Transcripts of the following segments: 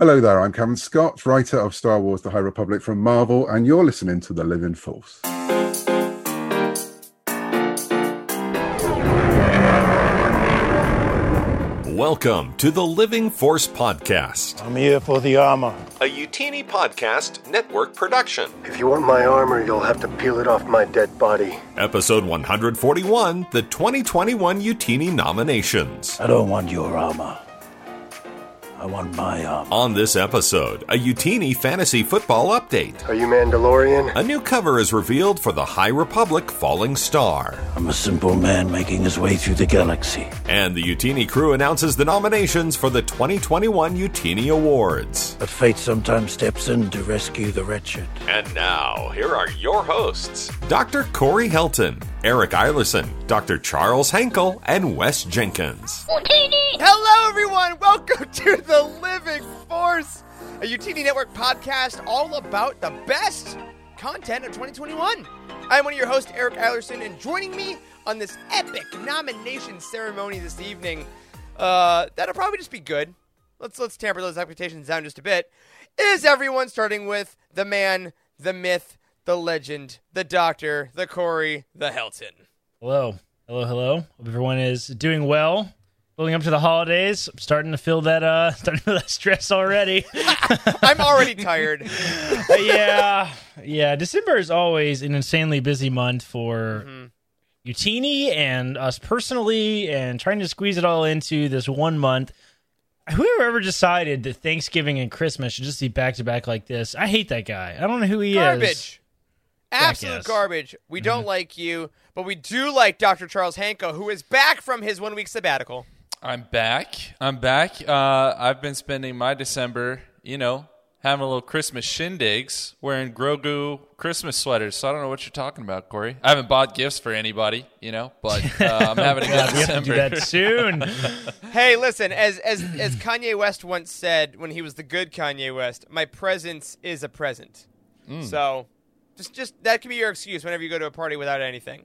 Hello there, I'm Cameron Scott, writer of Star Wars The High Republic from Marvel, and you're listening to The Living Force. Welcome to the Living Force Podcast, I'm here for the armor. a Youtini Podcast Network production. If you want my armor, you'll have to peel it off my dead body. Episode 141 The 2021 Youtini Nominations. I don't want your armor. I want my armor. On this episode, a Youtini fantasy football update. Are you Mandalorian? A new cover is revealed for the High Republic Falling Star. I'm a simple man making his way through the galaxy. And the Youtini crew announces the nominations for the 2021 Youtini Awards. But fate sometimes steps in to rescue the wretched. And now, here are your hosts Dr. Corey Helton, Eric Eilerson, Dr. Charles Hankel, and Wes Jenkins. Hello, everyone. Welcome to the Living Force, a Youtini Network podcast all about the best content of 2021. I'm one of your hosts, Eric Eilerson, and joining me on this epic nomination ceremony this evening, uh, that'll probably just be good. Let's let's tamper those expectations down just a bit. Is everyone starting with the man, the myth, the legend, the doctor, the Corey, the Helton? Hello. Hello, hello. Hope everyone is doing well. Building up to the holidays. I'm starting to feel that uh starting to feel that stress already. I'm already tired. yeah. Yeah. December is always an insanely busy month for Youtini and us personally and trying to squeeze it all into this one month. Whoever ever decided that Thanksgiving and Christmas should just be back to back like this, I hate that guy. I don't know who he is. Absolute garbage. We don't like you, but we do like Dr. Charles Hanko, who is back from his one week sabbatical. I'm back. I'm back. Uh, I've been spending my December, you know, having a little Christmas shindigs, wearing Grogu Christmas sweaters. So I don't know what you're talking about, Corey. I haven't bought gifts for anybody, you know, but uh, I'm having a good we have to do December. that soon. Hey, listen, as as as Kanye West once said when he was the good Kanye West, my presence is a present. So, just just that can be your excuse whenever you go to a party without anything.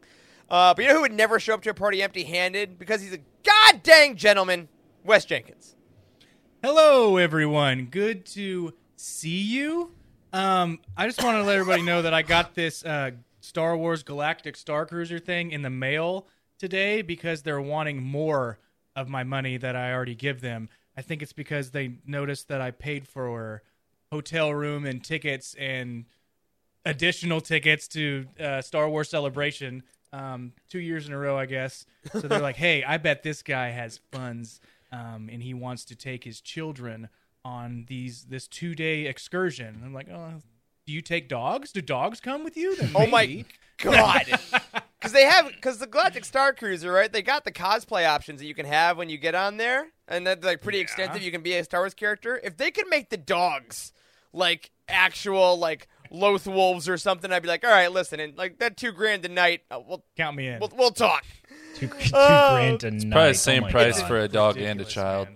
Uh, but you know who would never show up to a party empty-handed because he's a god dang gentleman? Wes Jenkins. Hello, everyone. Good to see you. Um, I just want to let everybody know that I got this uh, Star Wars Galactic Star Cruiser thing in the mail today because they're wanting more of my money that I already give them. I think it's because they noticed that I paid for hotel room and tickets and additional tickets to uh, Star Wars Celebration um, two years in a row, I guess. So they're like, "Hey, I bet this guy has funds, um, and he wants to take his children on these this two day excursion." I'm like, "Oh, do you take dogs? Do dogs come with you?" Then Oh my god! Because they have because the Galactic Star Cruiser, right? They got the cosplay options that you can have when you get on there, and that's like pretty extensive. You can be a Star Wars character. If they could make the dogs like actual like Loth wolves or something, I'd be like, all right, listen, and like that two grand a night, uh, we'll, Count me in. we'll we'll talk. Two, two Oh, grand a night. Probably the same Oh price God. for a dog and a child.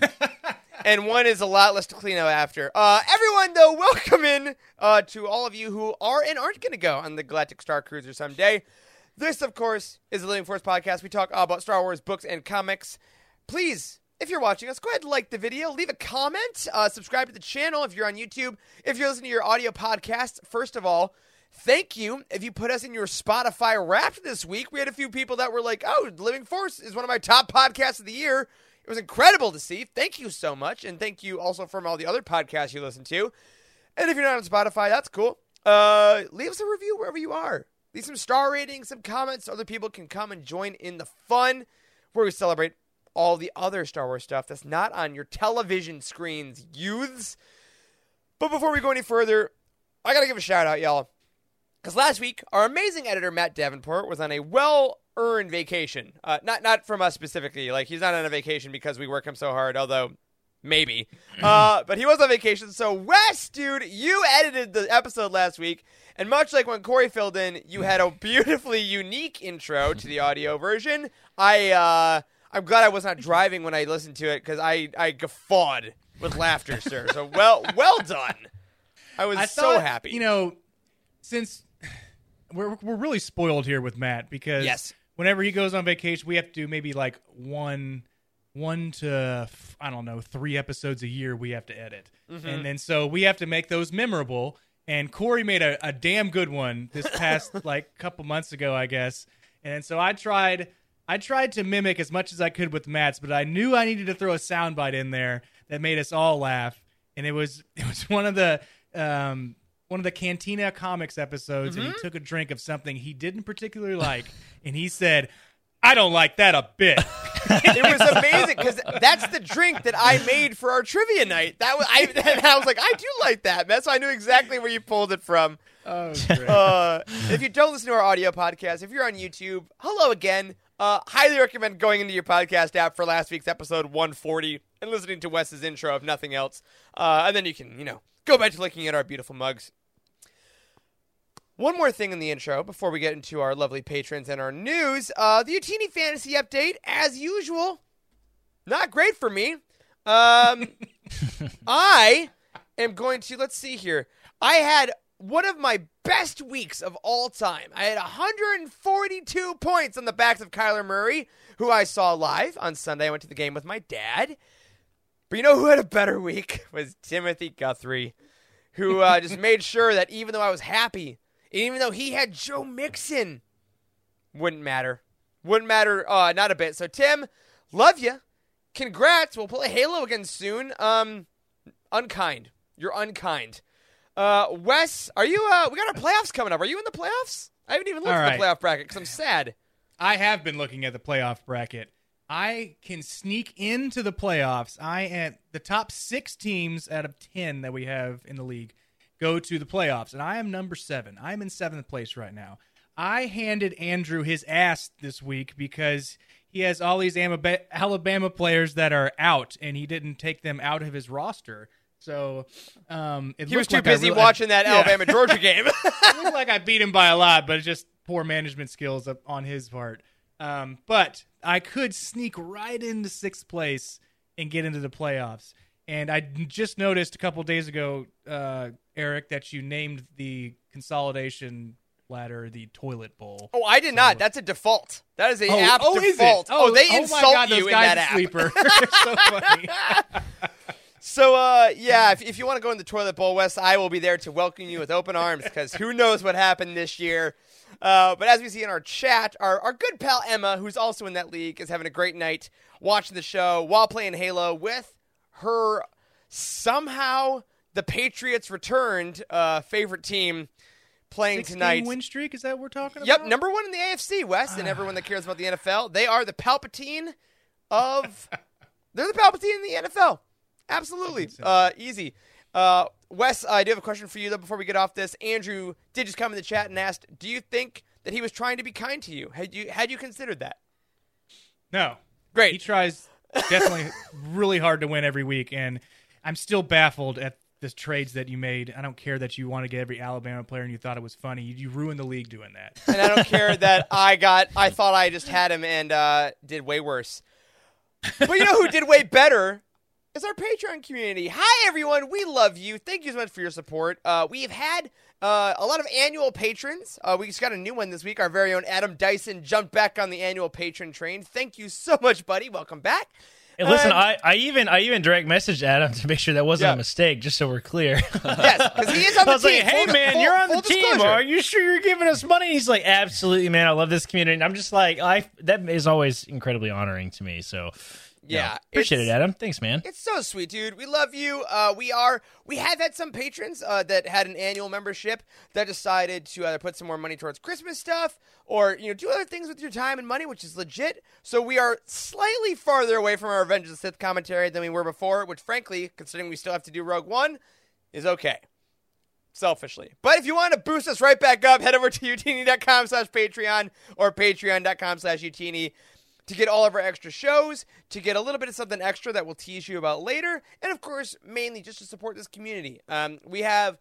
and one is a lot less to clean up after. Uh, everyone, though, welcome in uh, to all of you who are and aren't going to go on the Galactic Star Cruiser someday. This, of course, is the Living Force podcast. We talk all about Star Wars books and comics. Please, if you're watching us, go ahead and like the video, leave a comment, uh, subscribe to the channel if you're on YouTube. If you're listening to your audio podcast, first of all, thank you if you put us in your Spotify Wrapped this week. We had a few people that were like, "Oh, Living Force is one of my top podcasts of the year." It was incredible to see. Thank you so much, and thank you also from all the other podcasts you listen to. And if you're not on Spotify, that's cool. Uh, leave us a review wherever you are. Leave some star ratings, some comments, so other people can come and join in the fun where we celebrate all the other Star Wars stuff that's not on your television screens, youths. But before we go any further, I gotta give a shout out, y'all. Because last week, our amazing editor Matt Davenport was on a well-earned vacation. Uh, not not from us specifically. Like he's not on a vacation because we work him so hard. Although maybe, uh, but he was on vacation. So Wes, dude, you edited the episode last week, and much like when Corey filled in, you had a beautifully unique intro to the audio version. I uh, I'm glad I was not driving when I listened to it because I I guffawed with laughter, sir. So well well done. I was I so happy. You know, since we're we're really spoiled here with Matt because Yes. whenever he goes on vacation, we have to do maybe like one one to I don't know three episodes a year we have to edit, mm-hmm. and then so we have to make those memorable. And Corey made a, a damn good one this past like couple months ago, I guess. And so I tried I tried to mimic as much as I could with Matt's, but I knew I needed to throw a soundbite in there that made us all laugh. And it was it was one of the um, one of the Cantina Comics episodes, and he took a drink of something he didn't particularly like, and he said, "I don't like that a bit." it was amazing because that's the drink that I made for our trivia night. That was I. And I was like, I do like that, That's So I knew exactly where you pulled it from. oh, Uh, if you don't listen to our audio podcast, if you're on YouTube, hello again. Uh, highly recommend going into your podcast app for last week's episode 140 and listening to Wes's intro, if nothing else. Uh, and then you can, you know, go back to looking at our beautiful mugs. One more thing in the intro before we get into our lovely patrons and our news. Uh, the Youtini Fantasy Update, as usual, not great for me. Um, I am going to, let's see here. I had one of my best weeks of all time. I had 142 points on the backs of Kyler Murray, who I saw live on Sunday. I went to the game with my dad. But you know who had a better week was Timothy Guthrie, who uh, just made sure that even though I was happy, even though he had Joe Mixon, wouldn't matter. Wouldn't matter uh, not a bit. So Tim, love you. Congrats. We'll play Halo again soon. Um, unkind. You're unkind. Uh, Wes, are you? Uh, we got our playoffs coming up. Are you in the playoffs? I haven't even looked All at the right. playoff bracket because I'm sad. I have been looking at the playoff bracket. I can sneak into the playoffs. I am the top six teams out of ten that we have in the league go to the playoffs, and I am number seven. I'm in seventh place right now. I handed Andrew his ass this week because he has all these Alabama players that are out, and he didn't take them out of his roster. So um, it He was too like busy really- watching that Yeah. Alabama Georgia game. it looked like I beat him by a lot, but it's just poor management skills on his part. Um, but I could sneak right into sixth place and get into the playoffs. And I just noticed a couple days ago, uh, Eric, that you named the consolidation ladder the toilet bowl. oh, I did not. That's a default. That is a Oh, app oh, default. Oh, they oh insult my God, you in that app. Sleeper. So funny. So, uh, yeah, if, if you want to go in the toilet bowl, Wes, I will be there to welcome you with open arms because who knows what happened this year. Uh, but as we see in our chat, our, our good pal Emma, who's also in that league, is having a great night watching the show while playing Halo with her somehow the Patriots returned uh, favorite team playing 16 tonight. win streak? Is that what we're talking Yep, about? Yep, number one in the AFC West, and everyone that cares about the NFL, they are the Palpatine of. they're the Palpatine in the NFL. Absolutely, uh, easy. Uh, Wes, I do have a question for you though. Before we get off this, Andrew did just come in the chat and asked, "Do you think that he was trying to be kind to you? Had you had you considered that?" No. Great. He tries definitely really hard to win every week, and I'm still baffled at the trades that you made. I don't care that you want to get every Alabama player and you thought it was funny. You, you ruined the league doing that. and I don't care that I got. I thought I just had him and uh, did way worse. But you know who did way better? Is our Patreon community. Hi everyone, we love you. Thank you so much for your support. Uh, we've had uh, a lot of annual patrons. Uh, we just got a new one this week. Our very own Adam Dyson jumped back on the annual patron train. Thank you so much, buddy. Welcome back. And listen, And- I, I even I even direct messaged Adam to make sure that wasn't Yeah. a mistake, just so we're clear. yes, because he is on the I was team. like, "Hey Full- man, full- you're on the team. disclosure. Are you sure you're giving us money?" He's like, "Absolutely, man. I love this community." And I'm just like, I that is always incredibly honoring to me. So, Yeah, no, appreciate it, Adam. Thanks, man. It's so sweet, dude. We love you. Uh, we are. We have had some patrons uh, that had an annual membership that decided to either put some more money towards Christmas stuff or you know do other things with your time and money, which is legit. So we are slightly farther away from our Revenge of the Sith commentary than we were before, which, frankly, considering we still have to do Rogue One, is okay. Selfishly. But if you want to boost us right back up, head over to youtini.com slash Patreon or patreon.com slash youtini to get all of our extra shows, to get a little bit of something extra that we'll tease you about later, and of course, mainly just to support this community. Um, we have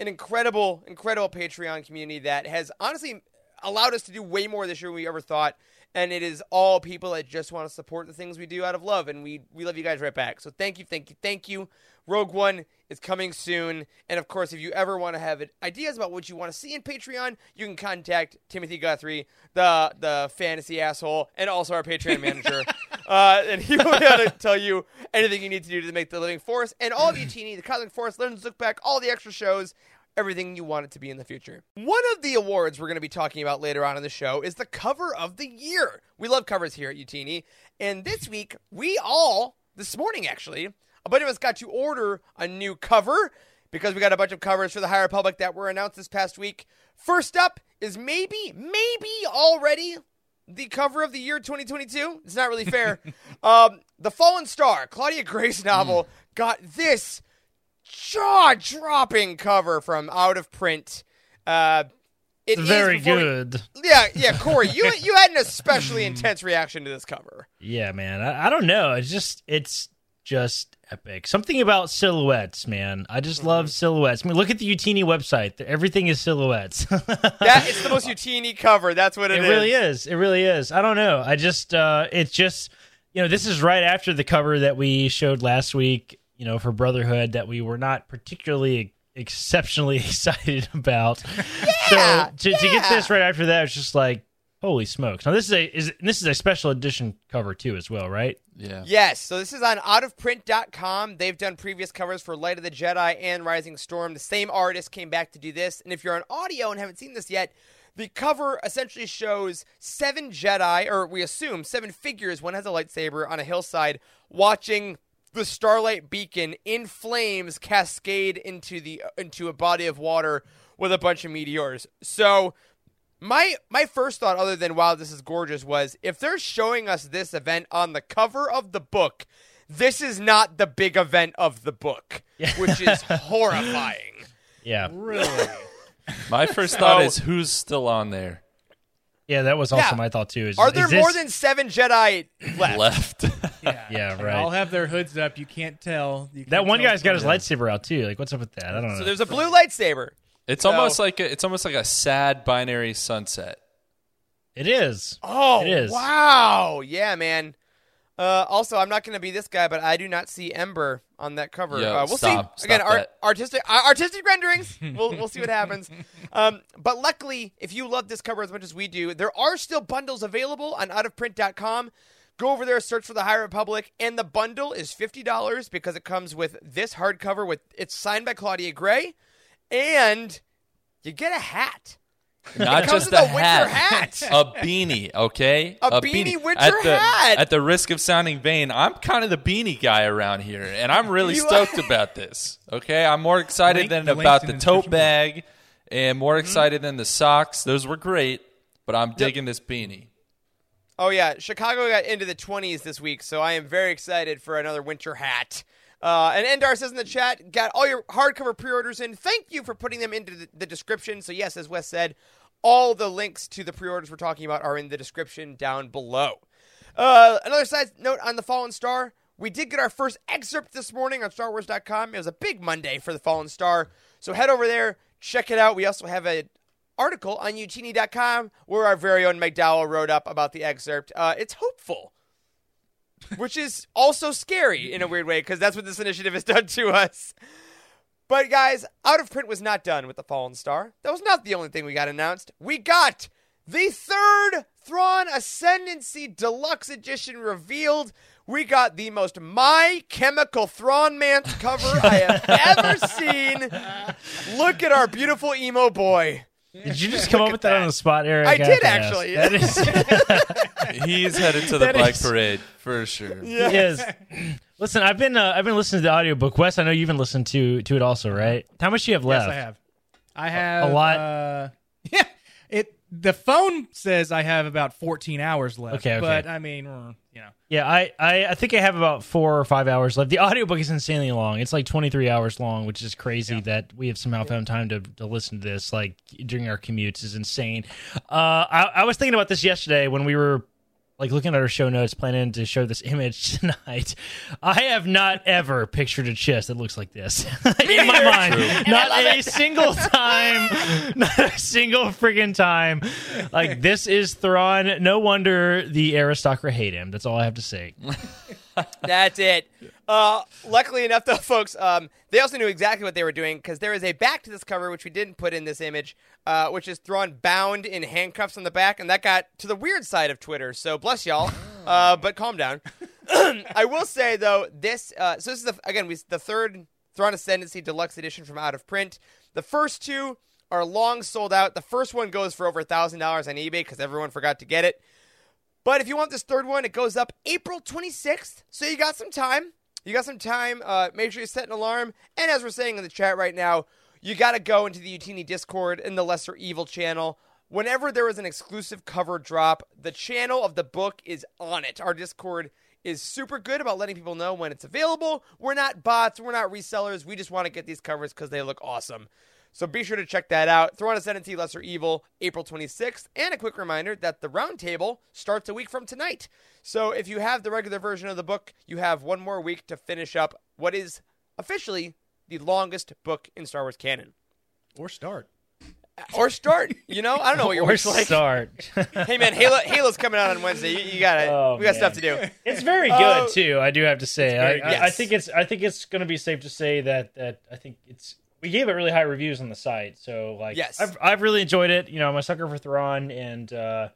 an incredible, incredible Patreon community that has honestly allowed us to do way more this year than we ever thought. And it is all people that just want to support the things we do out of love, and we we love you guys right back. So thank you, thank you, thank you. Rogue One is coming soon, and of course, if you ever want to have ideas about what you want to see in Patreon, you can contact Timothy Guthrie, the the fantasy asshole, and also our Patreon manager. uh, and he will be able to tell you anything you need to do to make the Living Force and all of Youtini, the Cosmic Force, Legends Look Back, all the extra shows, everything you want it to be in the future. One of the awards we're going to be talking about later on in the show is the cover of the year. We love covers here at Youtini, and this week we all, this morning actually, a bunch of us got to order a new cover because we got a bunch of covers for the High Republic that were announced this past week. First up is maybe, maybe already the cover of the year 2022. It's not really fair. um, the Fallen Star, Claudia Gray's novel, got this jaw-dropping cover from Out of Print. Uh, it is Very good. Yeah, yeah, Corey, you you had an especially intense reaction to this cover. Yeah, man. I, I don't know. It's just it's just epic. Something about silhouettes, man. I just love silhouettes. I mean, look at the Youtini website. Everything is silhouettes. That it's the most Youtini cover. That's what it is. it really is. It really is. I don't know. I just uh it's just you know, this is right after the cover that we showed last week, you know, for Brotherhood that we were not particularly exceptionally excited about. Yeah, so to, to get this right after that, it's just like holy smokes. Now this is a is this is a special edition cover too as well, right? Yeah. Yes, so this is on outofprint.com. They've done previous covers for Light of the Jedi and Rising Storm. The same artist came back to do this. And if you're on audio and haven't seen this yet, the cover essentially shows seven Jedi, or we assume seven figures, one has a lightsaber on a hillside, watching the starlight beacon in flames cascade into the into a body of water with a bunch of meteors. So my my first thought, other than wow, this is gorgeous, was if they're showing us this event on the cover of the book, this is not the big event of the book, which is horrifying. Yeah. Really? My first thought So- is who's still on there Yeah, that was also Yeah. my thought too. Is, Are there is this- more than seven Jedi left? left. Yeah. Yeah, They right. all have their hoods up. You can't tell. You that can't one tell guy's got his lightsaber out too. Like what's up with that? I don't know. So there's a blue lightsaber. It's So- almost like a, it's almost like a sad binary sunset. it is. Oh, It is. wow, yeah, man. Uh, also, I'm not going to be this guy, but I do not see Ember on that cover. Yo, uh, we'll stop. see. Again, art, artistic uh, artistic renderings. We'll we'll see what happens. Um, but luckily, if you love this cover as much as we do, there are still bundles available on outofprint.com. Go over there, search for the High Republic, and the bundle is fifty dollars because it comes with this hardcover with it's signed by Claudia Gray, and you get a hat. Not comes just with a a winter hat, hat. a beanie. Okay, A beanie winter at the, hat. At the risk of sounding vain, I'm kind of the beanie guy around here, and I'm really You stoked about this. Okay, I'm more excited Link- than the about the the tote description bag, and more Mm-hmm. excited than the socks. Those were great, but I'm digging this beanie. Oh yeah, Chicago got into the 20s this week, so I am very excited for another winter hat. Uh, and Endar says in the chat, got all your hardcover pre-orders in. Thank you for putting them into the, the description. So yes, as Wes said, all the links to the pre-orders we're talking about are in the description down below. Uh, another side note on the Fallen Star. We did get our first excerpt this morning on StarWars.com. It was a big Monday for the Fallen Star, so head over there, check it out. We also have an article on Youtini.com where our very own McDowell wrote up about the excerpt. Uh, it's hopeful, which is also scary in a weird way because that's what this initiative has done to us. But guys, Out of Print was not done with the Fallen Star. That was not the only thing we got announced. We got the third Thrawn Ascendancy Deluxe Edition revealed. We got the most My Chemical Thrawn Man's cover I have ever seen. Look at our beautiful emo boy. Did you just come up with that, on the spot, Eric? I did to ask. actually. That is. He's headed to the That bike is- parade for sure. Yes. Listen, I've been uh, I've been listening to the audiobook. Wes, I know you've been listening to to it also, right? How much do you have Yes, left? I have. I have A lot? Uh, yeah. It. The phone says I have about 14 hours left. Okay, okay. But I mean, mm, you know. Yeah, I, I I think I have about four or five hours left. The audiobook is insanely long. It's like twenty three hours long, which is crazy that we have somehow found time to, to listen to this like during our commutes is insane. Uh, I, I was thinking about this yesterday when we were like looking at our show notes, planning to show this image tonight. I have not ever pictured a chest that looks like this in my mind. Not a single time. Not a single friggin' time. Like this is Thrawn. No wonder the aristocrat hate him. That's all I have to say. That's it. Uh, luckily enough, though, folks, um, they also knew exactly what they were doing because there is a back to this cover, which we didn't put in this image, uh, which is Thrawn bound in handcuffs on the back, and that got to the weird side of Twitter. So bless y'all. Uh, but calm down. I will say though, this uh, so this is the, again we the third Thrawn Ascendancy Deluxe Edition from out of print. The first two are long sold out. The first one goes for over a thousand dollars on eBay because everyone forgot to get it. But if you want this third one, it goes up April 26th. So you got some time. You got some time. Uh, make sure you set an alarm. And as we're saying in the chat right now, you got to go into the Youtini Discord in the Lesser Evil channel. Whenever there is an exclusive cover drop, the channel of the book is on it. Our Discord is super good about letting people know when it's available. We're not bots, we're not resellers. We just want to get these covers because they look awesome. So be sure to check that out. Thrawn Ascendancy Lesser Evil, April 26th. And a quick reminder that the roundtable starts a week from tonight. So if you have the regular version of the book, you have one more week to finish up what is officially the longest book in Star Wars canon. Or start. Or start. You know, I don't know what your or wish like. start. Hey man, Halo Halo's coming out on Wednesday. You, you got it. Oh, we got man. stuff to do. It's very good Oh, too. I do have to say. I, very I. I think it's. I think it's going to be safe to say that that I think it's. We gave it really high reviews on the site, so like, Yes. I've I've really enjoyed it. You know, I'm a sucker for Thrawn, and uh,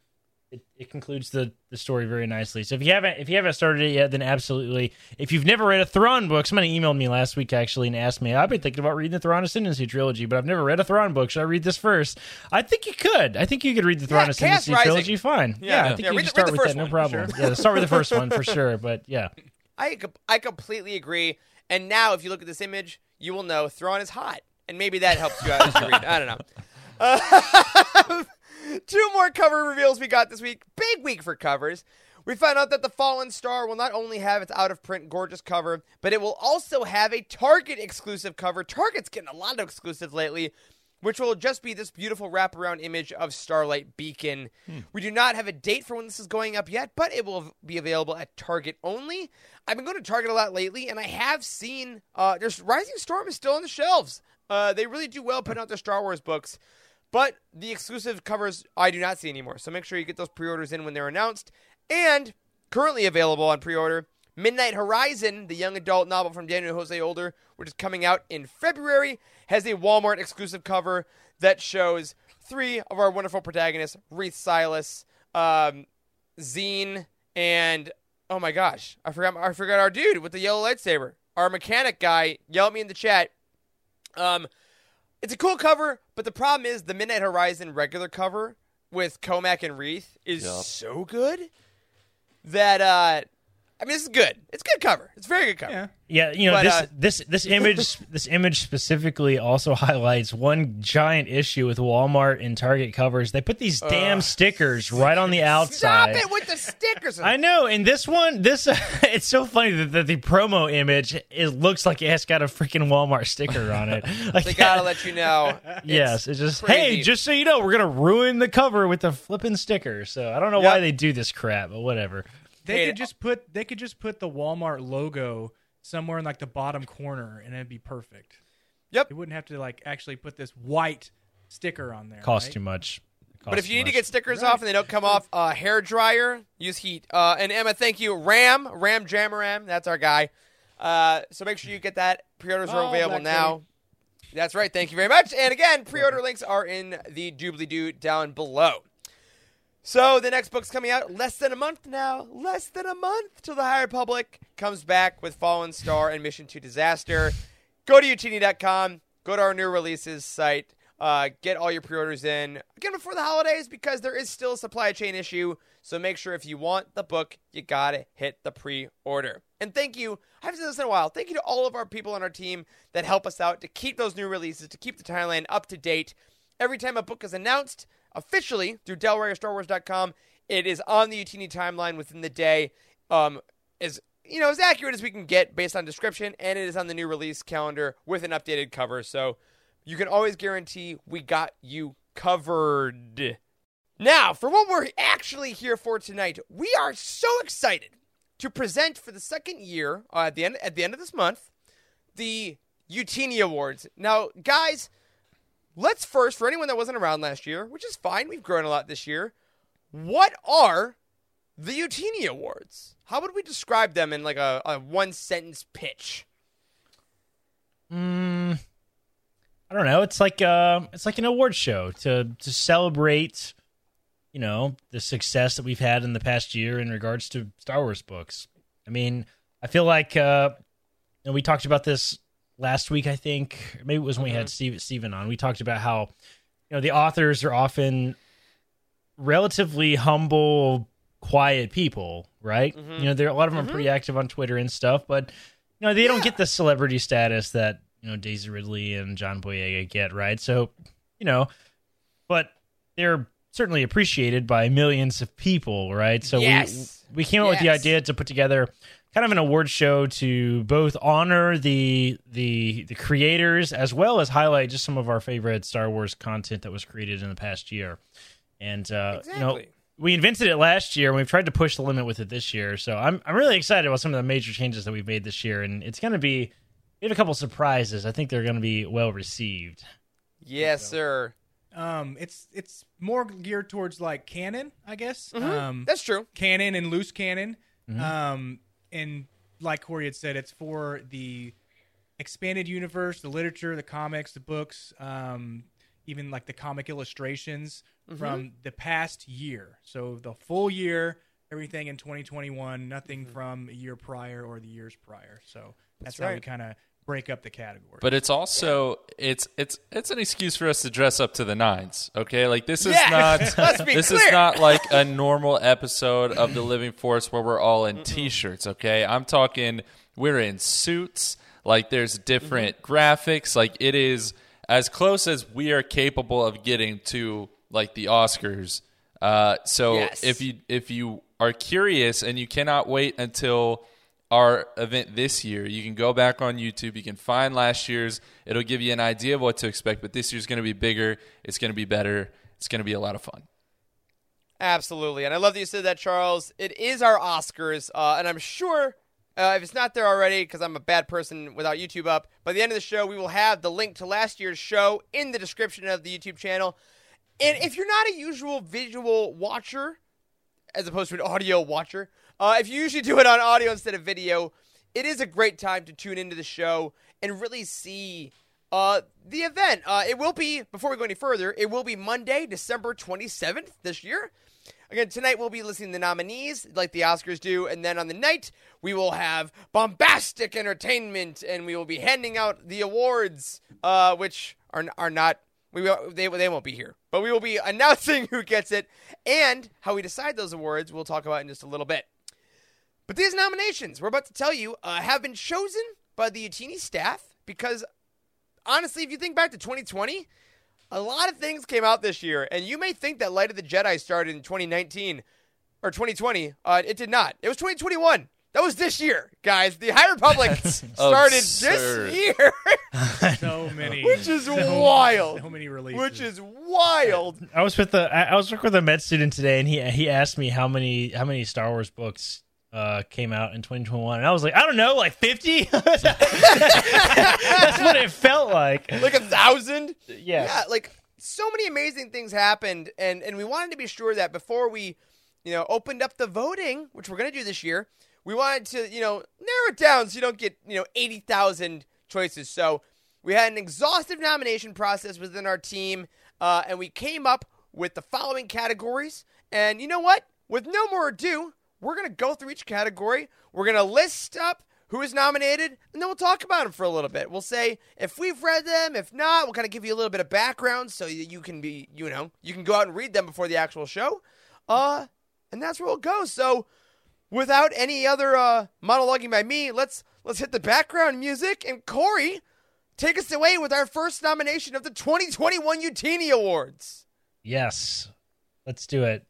it, it concludes the the story very nicely. So if you haven't if you haven't started it yet, then absolutely. If you've never read a Thrawn book, somebody emailed me last week actually and asked me, I've been thinking about reading the Thrawn Ascendancy trilogy, but I've never read a Thrawn book. Should I read this first? I think you could. I think you could read the Thrawn Yeah, Chaos Ascendancy Rising. trilogy fine. Yeah. Yeah, I think Yeah, you can the- start with that, no problem. sure. Yeah, start with the first one for sure. But yeah. I I completely agree. And now, if you look at this image, you will know Thrawn is hot, and maybe that helps you out as you read. I don't know. Uh, two more cover reveals we got this week. Big week for covers. We found out that the Fallen Star will not only have its out of print gorgeous cover, but it will also have a Target exclusive cover. Target's getting a lot of exclusives lately, which will just be this beautiful wraparound image of Starlight Beacon. We do not have a date for when this is going up yet, but it will be available at Target only. I've been going to Target a lot lately, and I have seen uh, there's Rising Storm is still on the shelves. Uh, they really do well putting out their Star Wars books. But the exclusive covers I do not see anymore. So make sure you get those pre-orders in when they're announced. And currently available on pre-order, Midnight Horizon, the young adult novel from Daniel Jose Older, which is coming out in February, has a Walmart exclusive cover that shows three of our wonderful protagonists: Reath Silas, um, Zeen, and oh my gosh, I forgot I forgot our dude with the yellow lightsaber, our mechanic guy. Yell at me in the chat. Um, it's a cool cover, but the problem is the Midnight Horizon regular cover with Comac and Reath is Yup. so good that uh, I mean, this is good. It's a good cover. It's a very good cover. Yeah. Yeah, you know But, this uh, this this image this image specifically also highlights one giant issue with Walmart and Target covers. They put these damn stickers right on the outside. Stop it with the stickers. I know, and this one, this it's so funny that the, the promo image it looks like it's got a freaking Walmart sticker on it. Like, they gotta let you know. yes, it's just crazy. hey, just so you know, we're gonna ruin the cover with the flipping sticker. So I don't know why they do this crap, but whatever. They Hey, could just put they could just put the Walmart logo somewhere in like the bottom corner and it'd be perfect. Yep. You wouldn't have to like actually put this white sticker on there. Cost right? too much. It But if you too need to get stickers off and they don't come off, uh, hair dryer, use heat. Uh, and Emma, thank you. Ram, Ram Jomaram, that's our guy. Uh, so make sure you get that. Pre-orders are Oh, available Black now. That's right. Thank you very much. And again, pre-order links are in the doobly doo down below. So the next book's coming out less than a month now. Less than a month till the High Republic comes back with Fallen Star and Mission to Disaster. Go to youtini.com. Go to our new releases site. Uh, get all your pre-orders in again before the holidays because there is still a supply chain issue. So make sure if you want the book, you gotta hit the pre-order. And thank you. I haven't said this in a while. Thank you to all of our people on our team that help us out to keep those new releases, to keep the timeline up to date. Every time a book is announced officially through DelReyOrStarWars.com, it is on the Youtini timeline within the day. Um, as you know, as accurate as we can get based on description, and it is on the new release calendar with an updated cover. So you can always guarantee we got you covered. Now, for what we're actually here for tonight, we are so excited to present for the second year uh, at the end at the end of this month the Youtini Awards. Now, guys, let's first for anyone that wasn't around last year, which is fine, we've grown a lot this year. What are the Youtini Awards? How would we describe them in like a, a one sentence pitch? Mm, I don't know. It's like uh, it's like an award show to to celebrate you know, the success that we've had in the past year in regards to Star Wars books. I mean, I feel like uh, know, we talked about this last week. I think maybe it was when we had uh-huh. Steve, Steven on. We talked about how you know the authors are often relatively humble, quiet people, right? Mm-hmm. You know, there are a lot of them are pretty mm-hmm. active on Twitter and stuff, but you know they don't get the celebrity status that you know Daisy Ridley and John Boyega get, right? So you know, but they're certainly appreciated by millions of people, right? So Yes. we we came up with the idea to put together kind of an award show to both honor the the the creators as well as highlight just some of our favorite Star Wars content that was created in the past year. And uh, you know, we invented it last year and we've tried to push the limit with it this year. So I'm I'm really excited about some of the major changes that we've made this year and it's going to be we have a couple surprises. I think they're going to be well received. Yes, sir. Um, it's it's more geared towards like canon, I guess. Mm-hmm. Um, That's true. canon and loose canon. Um, and like Corey had said, it's for the expanded universe, the literature, the comics, the books, um, even like the comic illustrations from the past year. So the full year, everything in 2021, nothing from a year prior or the years prior. So that's, how we kind of break up the category. But it's also it's it's it's an excuse for us to dress up to the nines. Okay, like this is Yeah, not this is not like a normal episode of the Living Force where we're all in t-shirts. Okay, I'm talking we're in suits. Like there's different Mm-hmm. graphics. Like it is as close as we are capable of getting to like the Oscars. Uh, so Yes. if you if you are curious and you cannot wait until our event this year. You can go back on YouTube. You can find last year's. It'll give you an idea of what to expect. But this year's going to be bigger. It's going to be better. It's going to be a lot of fun. Absolutely. And I love that you said that, Charles. It is our Oscars, uh, and I'm sure uh, if it's not there already, because I'm a bad person without YouTube up, by the end of the show, we will have the link to last year's show in the description of the YouTube channel. And if you're not a usual visual watcher, as opposed to an audio watcher, uh, if you usually do it on audio instead of video, it is a great time to tune into the show and really see uh, the event. Uh, it will be, before we go any further, it will be Monday, December 27th this year. Again, tonight we'll be listening to the nominees like the Oscars do, and then on the night we will have bombastic entertainment, and we will be handing out the awards, uh, which are are not we will, they they won't be here, but we will be announcing who gets it and how we decide those awards. We'll talk about in just a little bit. But these nominations we're about to tell you uh, have been chosen by the Youtini staff because honestly, if you think back to 2020, a lot of things came out this year, and you may think that Light of the Jedi started in 2019 or 2020. Uh, it did not. It was 2021. That was this year, guys. The High Republic started Absurd. this year, so many, which is so- wild. So many releases. which is wild. I was with the I I was working with a med student today, and he he asked me how many how many Star Wars books uh, came out in 2021, and I was like, I don't know, like 50. That's what it felt like. Like a thousand. Yeah. Yeah, like so many amazing things happened, and and we wanted to be sure that before we, you know, opened up the voting, which we're gonna do this year, we wanted to, you know, narrow it down so you don't get, you know, eighty thousand choices. So we had an exhaustive nomination process within our team, uh, and we came up with the following categories. And you know what? With no more ado, we're gonna go through each category. We're gonna list up who is nominated, and then we'll talk about them for a little bit. We'll say if we've read them, if not, we'll kind of give you a little bit of background so you can be, you know, you can go out and read them before the actual show. Uh, and that's where we'll go. So, without any other uh, monologuing by me, let's let's hit the background music and Corey, take us away with our first nomination of the 2021 Youtini Awards. Yes, let's do it.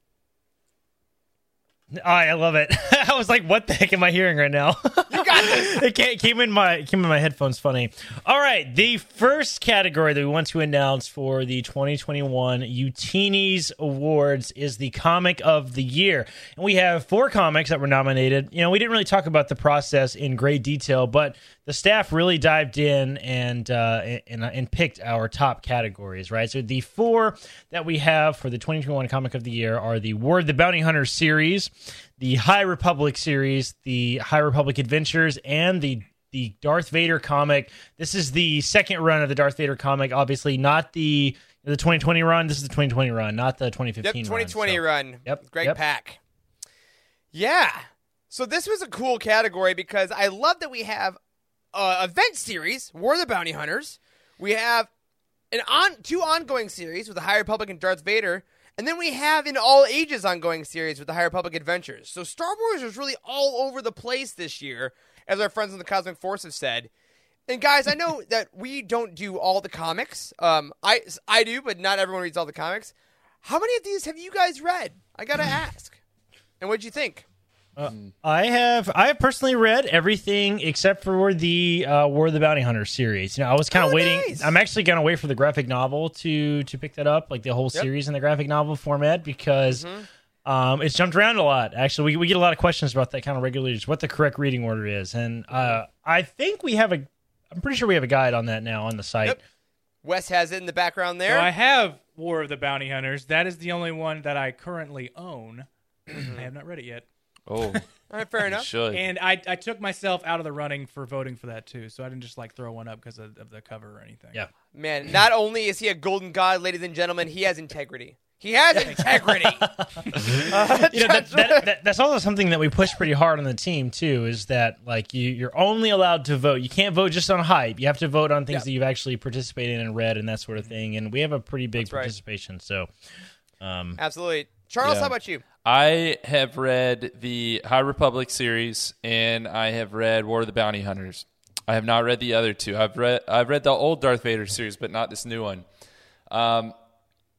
Oh, I love it. I was like, "What the heck am I hearing right now?" You got this. it came in my came in my headphones. Funny. All right, the first category that we want to announce for the 2021 Youtinees Awards is the Comic of the Year, and we have four comics that were nominated. You know, we didn't really talk about the process in great detail, but the staff really dived in and uh, and and picked our top categories. Right. So the four that we have for the 2021 Comic of the Year are the War of the Bounty Hunter series, the High Republic series, the High Republic Adventures, and the the Darth Vader comic. This is the second run of the Darth Vader comic. Obviously, not the The 2020 run. This is the 2020 run, not the 2015 Yep, run, 2020 so- run. Yep, Great yep. pack. Yeah. So this was a cool category because I love that we have uh, event series, War of the Bounty Hunters. We have an on two ongoing series with the High Republic and Darth Vader, and then we have an all ages ongoing series with the High Republic Adventures. So Star Wars is really all over the place this year, as our friends in the Cosmic Force have said. And guys, I know that we don't do all the comics. Um, I I do, but not everyone reads all the comics. How many of these have you guys read? I gotta ask. And what'd you think? I have I have personally read everything except for the uh, War of the Bounty Hunter series. You know, I was kind of Oh, waiting. nice. I'm actually gonna wait for the graphic novel to to pick that up, like the whole Yep. series in the graphic novel format, because Mm-hmm. um, it's jumped around a lot. Actually, we we get a lot of questions about that kind of regularly, just what the correct reading order is, and uh, I think we have a. I'm pretty sure we have a guide on that now on the site. Yep. Wes has it in the background So there. I have War of the Bounty Hunters. That is the only one that I currently own. I have not read it yet. Oh, all right, fair enough. should. And I, I took myself out of the running for voting for that too, so I didn't just like throw one up because of, of the cover or anything. Yeah. Man, not only is he a golden god, ladies and gentlemen, he has integrity. He has integrity. Uh, you know that, that, that, that's also something that we push pretty hard on the team too is that like you you're only allowed to vote you can't vote just on hype you have to vote on things Yeah. that you've actually participated in and read and that sort of thing and we have a pretty big That's right. participation so um Absolutely. Charles, Yeah. how about you? I have read the High Republic series and I have read War of the Bounty Hunters. I have not read the other two. I've read I've read the old Darth Vader series, but not this new one. Um,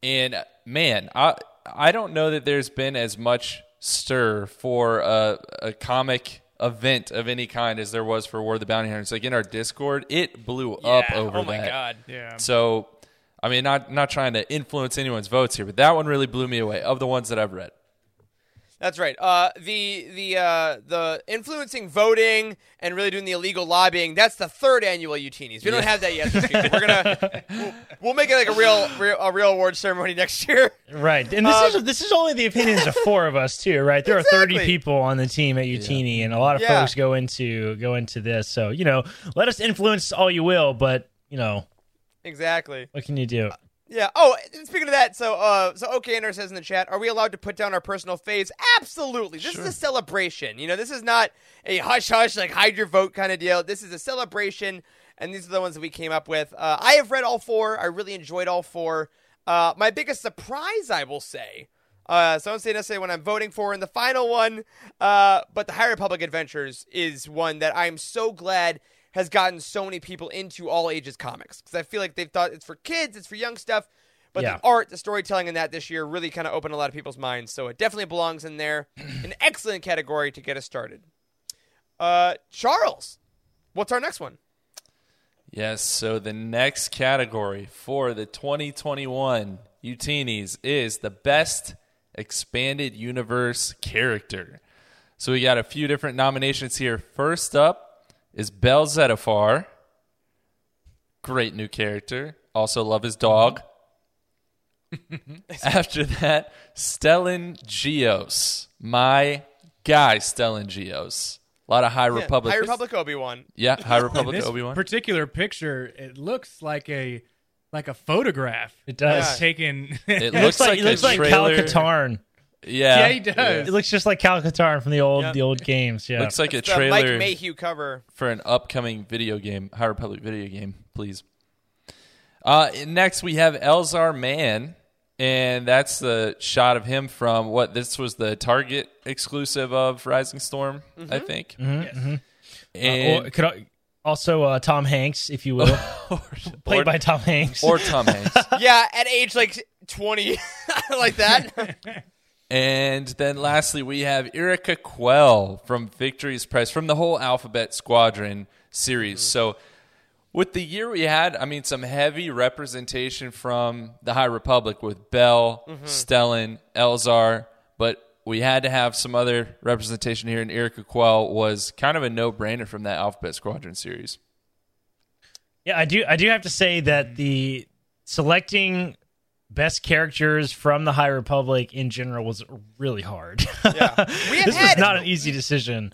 and man, I I don't know that there's been as much stir for a, a comic event of any kind as there was for War of the Bounty Hunters. Like in our Discord, it blew up Yeah. over oh my that. god. Yeah. So, I mean, not not trying to influence anyone's votes here, but that one really blew me away of the ones that I've read. That's right. Uh, the the uh, the influencing voting and really doing the illegal lobbying. That's the third annual Youtinees. We don't have that yet this. We're gonna we'll, we'll make it like a real, real a real award ceremony next year. right and this is this is only the opinions of four of us too right there are 30 people on the team at youtini and a lot of Yeah. folks go into go into this so you know let us influence all you will but you know Exactly. what can you do Yeah. Oh, speaking of that, so uh, so OKNR says in the chat, are we allowed to put down our personal faves? Absolutely. This is a celebration. You know, this is not a hush hush like hide your vote kind of deal. This is a celebration, and these are the ones that we came up with. Uh, I have read all four. I really enjoyed all four. Uh, my biggest surprise, I will say. Uh, so I don't say necessarily what I'm voting for in the final one, uh, but the High Republic Adventures is one that I'm so glad has gotten so many people into all ages comics because I feel like they've thought it's for kids, it's for young stuff, but Yeah. the art, the storytelling in that this year really kind of opened a lot of people's minds. So it definitely belongs in there. An excellent category to get us started. Uh, Charles, what's our next one? Yes, so the next category for the 2021 Youtinees is the best expanded universe character. So we got a few different nominations here. First up is Bel Zettifar. Great new character. Also love his dog. Mm-hmm. After that, Stellan Gios. My guy, Stellan Gios. A lot of High Yeah, Republic. High Republic Obi Wan. Yeah, High Republic Obi Wan. particular picture, it looks like a like a photograph. It does. That's taken. It It looks like, it looks a like Cal trailer. Katarn. Yeah, Yeah, he does. It looks just like Kyle Katarn from the old Yep. the old games. Yeah. Looks like a The Mike trailer Mayhew cover. for an upcoming video game, High Republic video game, please. Uh, next, we have Elzar Mann, and that's the shot of him from what this was the Target exclusive of Rising Storm, I think. or, And, could I- also uh, Tom Hanks, if you will, played or, by Tom Hanks. or Tom Hanks. Yeah, at age like 20, like that. And then lastly, we have Yrica Quell from Victory's Price from the whole Alphabet Squadron series. Mm-hmm. So, with the year we had, I mean, some heavy representation from the High Republic with Bell, mm-hmm. Stellan, Elzar, but we had to have some other representation here, and Yrica Quell was kind of a no brainer from that Alphabet Squadron series. Yeah, I do. I do have to say that the selecting best characters from the High Republic in general was really hard. Yeah. This had- was not an easy decision.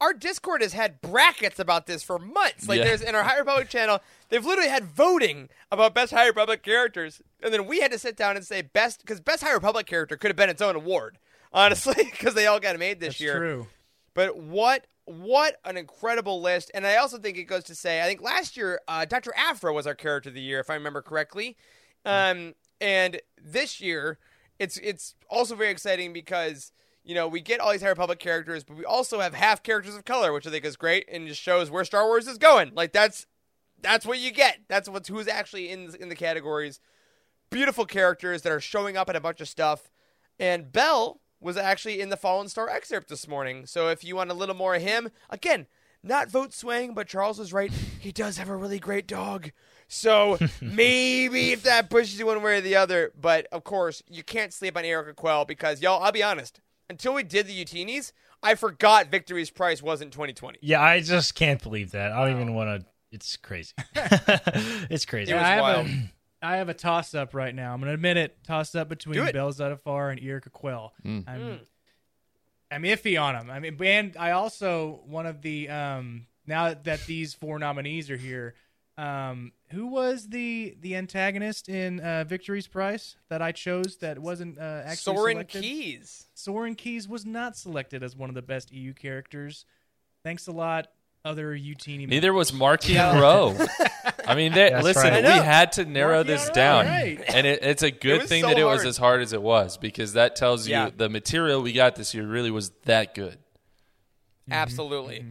our Discord has had brackets about this for months. Like Yeah. there's in our High Republic channel, they've literally had voting about best High Republic characters, and then we had to sit down and say best because best High Republic character could have been its own award, honestly, because they all got made this That's year. true. But what what an incredible list! And I also think it goes to say, I think last year uh, Dr. Aphra was our character of the year, if I remember correctly. Um, and this year, it's it's also very exciting because you know we get all these High Republic characters, but we also have half characters of color, which I think is great and just shows where Star Wars is going. Like that's that's what you get. That's what's who's actually in in the categories. Beautiful characters that are showing up in a bunch of stuff. And Bell was actually in the Fallen Star excerpt this morning. So if you want a little more of him, again, not vote swaying, but Charles was right. He does have a really great dog. So maybe if that pushes you one way or the other, but of course you can't sleep on Yrica Quell because y'all. I'll be honest. Until we did the Youtinees, I forgot Victory's Price wasn't 2020. Yeah, I just can't believe that. I don't even want to. It's crazy. it's crazy. It was I have wild. a, I have a toss up right now. I'm going to admit it. Toss up between Do it. Bell Zettifar and Yrica Quell. Mm. I'm, Mm. I'm iffy on them. I mean, and I also one of the um now that these four nominees are here. Um, who was the the antagonist in uh, Victory's Price that I chose that wasn't uh, actually Soran selected? Keize. Soran Keize was not selected as one of the best EU characters. Thanks a lot, other UT. Neither was Markian Rowe. I mean, they, That's listen, right. we had to narrow this down, right. and it, it's a good was thing so that it was as hard as it was because that tells you Yeah. the material we got this year really was that good. Absolutely.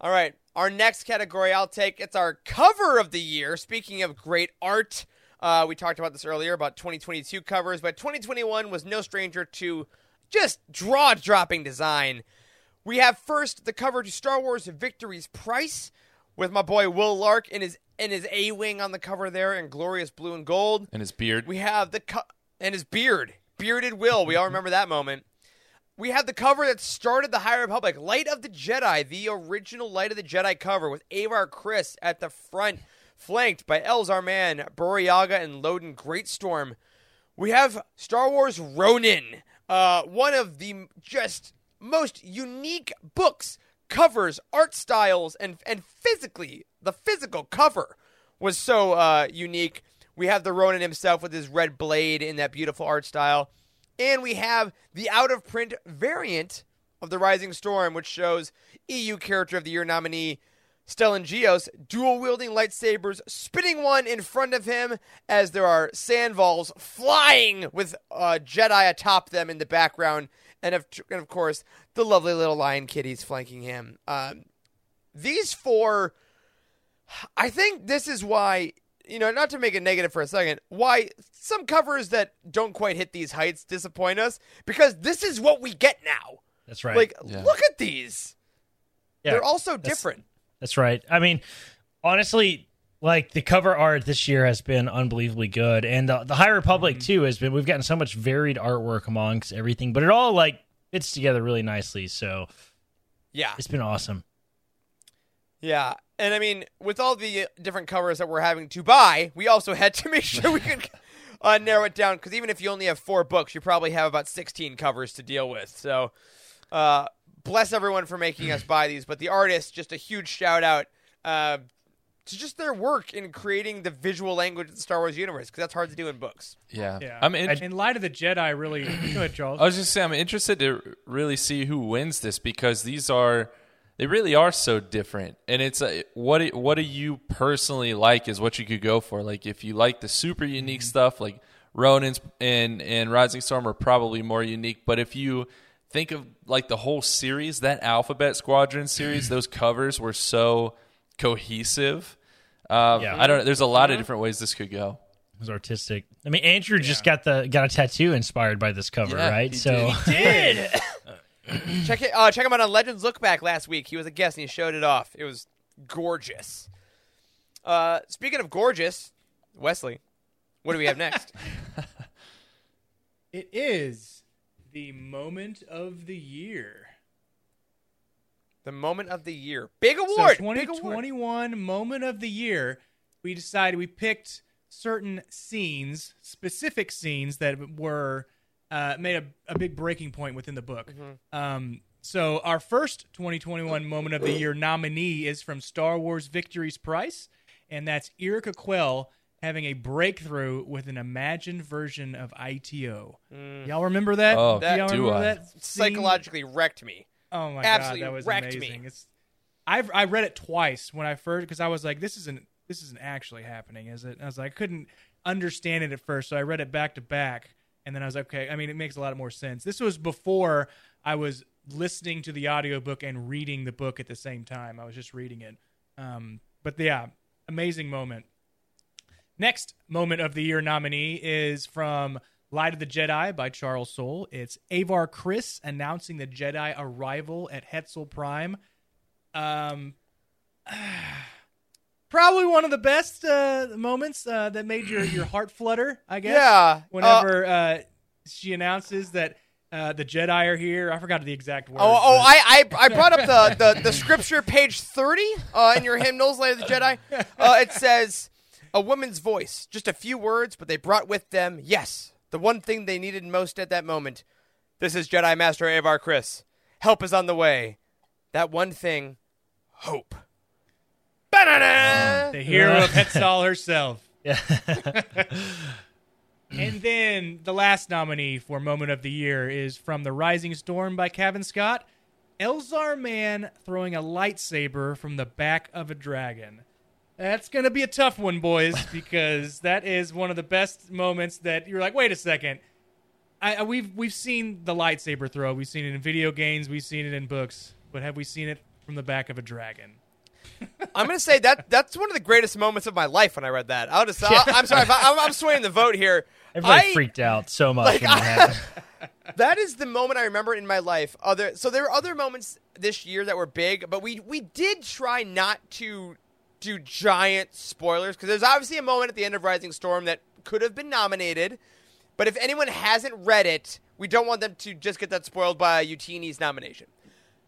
All right. Our next category I'll take it's our cover of the year. Speaking of great art, uh, we talked about this earlier about 2022 covers, but 2021 was no stranger to just draw dropping design. We have first the cover to Star Wars Victory's Price with my boy Wyl Lark in his in his A wing on the cover there in glorious blue and gold. And his beard. We have the co- and his beard, bearded Wyl. We all remember that moment. We have the cover that started the High Republic, Light of the Jedi, the original Light of the Jedi cover with Avar Kriss at the front, flanked by Elzar Mann, Boryaga, and Loden Greatstorm. We have Star Wars Ronin, uh, one of the just most unique books, covers, art styles, and and physically the physical cover was so uh, unique. We have the Ronin himself with his red blade in that beautiful art style. And we have the out of print variant of the Rising Storm, which shows EU Character of the Year nominee Stellan Gios dual wielding lightsabers, spinning one in front of him as there are sandvols flying with uh, Jedi atop them in the background, and of, and of course the lovely little lion kitties flanking him. Um, these four, I think this is why you know, not to make it negative for a second, why some covers that don't quite hit these heights disappoint us because this is what we get now. That's right. Like, Yeah. look at these. Yeah, They're all so that's- different. That's right. I mean, honestly, like the cover art this year has been unbelievably good, and the, the High Republic Mm-hmm. too has been. We've gotten so much varied artwork amongst everything, but it all like fits together really nicely. So Yeah. it's been awesome. Yeah. And I mean, with all the different covers that we're having to buy, we also had to make sure we could uh, narrow it down because even if you only have four books, you probably have about 16 covers to deal with. So, uh, bless everyone for making us buy these. But the artists, just a huge shout out uh, to just their work in creating the visual language of the Star Wars universe because that's hard to do in books. Yeah. Yeah. I'm in, in light of the Jedi, really. Go ahead, Charles. I was just saying, I'm interested to really see who wins this because these are, they really are so different. And it's a, what do- what do you personally like is what you could go for. Like if you like the super unique stuff, like Ronin's and and Rising Storm are probably more unique. But if you think of like the whole series, that Alphabet Squadron series, those covers were so cohesive. Uh, Yeah. I don't know. There's a lot of different ways this could go. It was artistic. I mean, Andrew just got the got a tattoo inspired by this cover, Yeah, right? he So Did check it? Uh, check him out on Legends Look Back last week. He was a guest and he showed it off. It was gorgeous. Uh, speaking of gorgeous, Wesley, what do we have next? It is the moment of the year. the moment of the year, big So award, big award. 2021 moment of the year, we decided we picked certain scenes, specific scenes that were uh, made a, a big breaking point within the book. Mm-hmm. Um, so our first 2021 Moment of the Year nominee is from Star Wars Victory's Price, and that's Yrica Quell having a breakthrough with an imagined version of IT-O. Y'all remember that? Oh, That- Y'all do I? that scene? Psychologically wrecked me. Oh my absolutely god, that was wrecked amazing. me. It's, I've I read it twice when I first because I was like, this isn't this isn't actually happening, is it? And I was like, I couldn't understand it at first, so I read it back to back, and then I was like, okay. I mean, it makes a lot more sense. This was before I was listening to the audiobook and reading the book at the same time. I was just reading it. Um, but yeah, amazing moment. Next moment of the year nominee is from Light of the Jedi by Charles Soule. It's Avar Kriss announcing the Jedi arrival at Hetzal Prime. Um, probably one of the best uh, moments uh, that made your, your heart flutter, I guess. Yeah, Whenever uh, she announces that uh, the Jedi are here. I forgot the exact words. Oh, oh! but- I, I, I brought up the, the, the scripture, page thirty, uh, in your hymnals, Light of the Jedi. Uh, it says, "A woman's voice, just a few words, but they brought with them, yes, the one thing they needed most at that moment. This is Jedi Master Avar Kriss. Help is on the way. That one thing, hope." Ba-da-da! the hero of Hetzal herself. Yeah. And then the last nominee for Moment of the Year is from The Rising Storm by Cavan Scott. Elzar Mann throwing a lightsaber from the back of a dragon. That's going to be a tough one, boys, because that is one of the best moments that you're like, wait a second. I, I- we've we've seen the lightsaber throw. We've seen it in video games. We've seen it in books. But have we seen it from the back of a dragon? I'm gonna say that that's one of the greatest moments of my life when I read that. I'll just, I'll, I'm sorry, I, I'm, I'm swaying the vote here. Everybody I- freaked out so much like, it. That is the moment I remember in my life. Other so there were other moments this year that were big, but we we did try not to do giant spoilers because there's obviously a moment at the end of Rising Storm that could have been nominated. But if anyone hasn't read it, we don't want them to just get that spoiled by Youtini's nomination.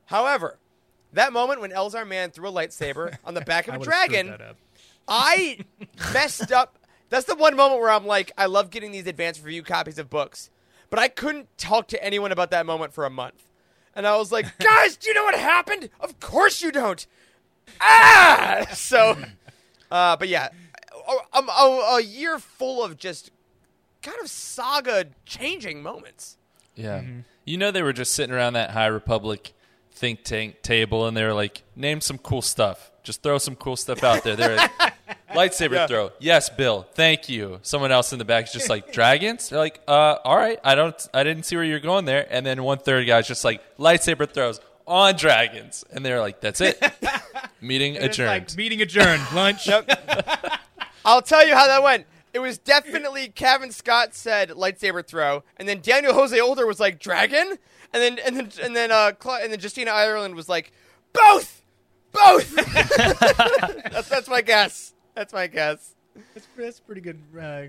However, that moment when Elzar Mann threw a lightsaber on the back of I a dragon. I messed up. That's the one moment where I'm like, I love getting these advanced review copies of books, but I couldn't talk to anyone about that moment for a month. And I was like, guys, do you know what happened? Of course you don't. Ah! So, uh, but yeah, a, a, a year full of just kind of saga changing moments. Yeah. You know, they were just sitting around that High Republic think tank table and they were like, name some cool stuff. Just throw some cool stuff out there. They're like, lightsaber Yeah. throw. Yes, Bill. Thank you. Someone else in the back is just like, dragons? They're like, uh, all right. I don't, I didn't see where you're going there. And then one third guy's just like, lightsaber throws on dragons. And they're like, that's it. Meeting It's adjourned. like meeting adjourned. Lunch. I'll tell you how that went. It was definitely Cavan Scott said lightsaber throw, and then Daniel Jose Older was like dragon, and then and then and then uh Cla- and then Justina Ireland was like both, both. that's that's my guess. That's my guess. That's, that's a pretty good uh,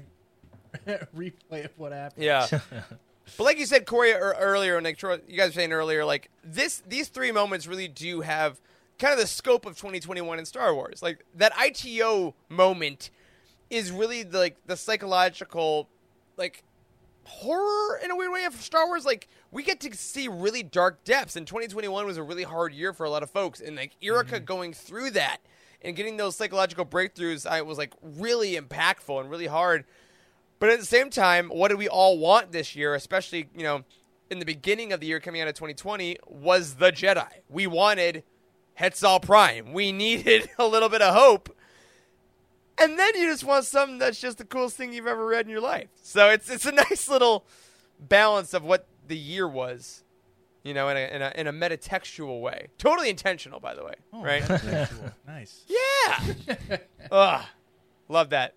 replay of what happened. Yeah. but like you said, Corey, er- earlier, and like Troy, you guys were saying earlier, like this, these three moments really do have kind of the scope of 2021 in Star Wars. Like that IT-O moment is really the, like the psychological, like horror in a weird way of Star Wars. Like we get to see really dark depths, and 2021 was a really hard year for a lot of folks, and like Yrica mm-hmm. going through that and getting those psychological breakthroughs, I was like really impactful and really hard. But at the same time, what did we all want this year, especially, you know, in the beginning of the year coming out of 2020, was the Jedi. We wanted Hetzal Prime. We needed a little bit of hope. And then you just want something that's just the coolest thing you've ever read in your life. So it's it's a nice little balance of what the year was, you know, in a in a, in a metatextual way. Totally intentional, by the way, right? Nice. Yeah. Ugh. Love that.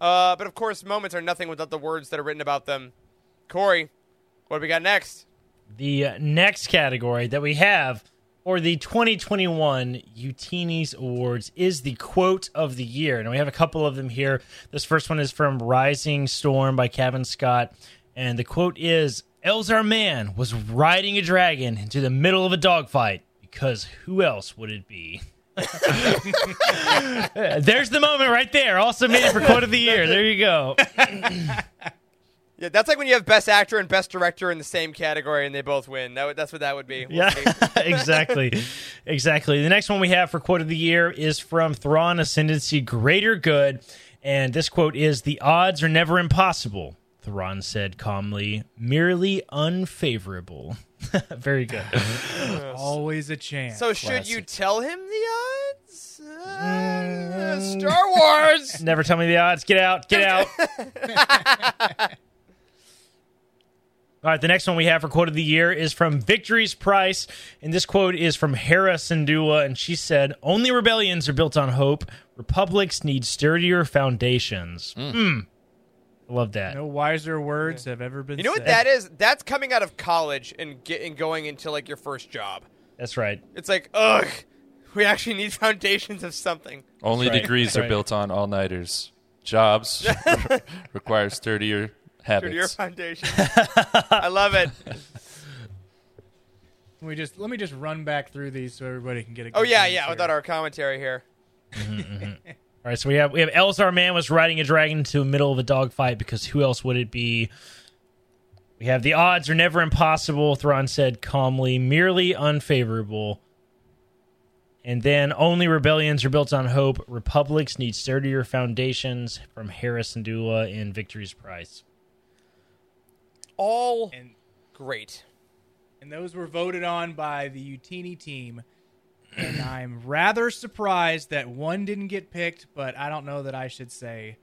Uh, but of course, moments are nothing without the words that are written about them. Corey, what do we got next? The uh, next category that we have for the 2021 Youtinees Awards is the quote of the year. And we have a couple of them here. This first one is from Rising Storm by Cavan Scott. And the quote is Elzar Mann was riding a dragon into the middle of a dogfight because who else would it be? There's the moment right there. Also made it for quote of the year. There you go. Yeah, that's like when you have best actor and best director in the same category and they both win. That would, that's what that would be. We'll Yeah, exactly. exactly. The next one we have for quote of the year is from Thrawn Ascendancy Greater Good. And this quote is The odds are never impossible, Thrawn said calmly, merely unfavorable. Very good. Always a chance. So should you tell him the odds? Uh, Star Wars. Never tell me the odds. Get out. Get out. All right, the next one we have for quote of the year is from Victory's Price. And this quote is from Hera Syndulla. And she said, Only rebellions are built on hope. Republics need sturdier foundations. Mm. I love that. no wiser words have ever been You know what that is? That's coming out of college and get and going into like your first job. That's right. It's like, ugh, we actually need foundations of something. Only right. degrees That's are right. built on all nighters. Jobs require sturdier Sturdier habits. foundation. I love it. We just let me just run back through these so everybody can get a. Oh yeah, yeah. here. Without our commentary here. Mm-hmm, mm-hmm. All right, so we have we have Elzar Mann was riding a dragon into the middle of a dogfight because who else would it be? We have the odds are never impossible, Thrawn said calmly, merely unfavorable. And then only rebellions are built on hope. Republics need sturdier foundations from Hera Syndulla in Victory's Price. All And great. and those were voted on by the Youtini team. And I'm rather surprised that one didn't get picked, but I don't know that I should say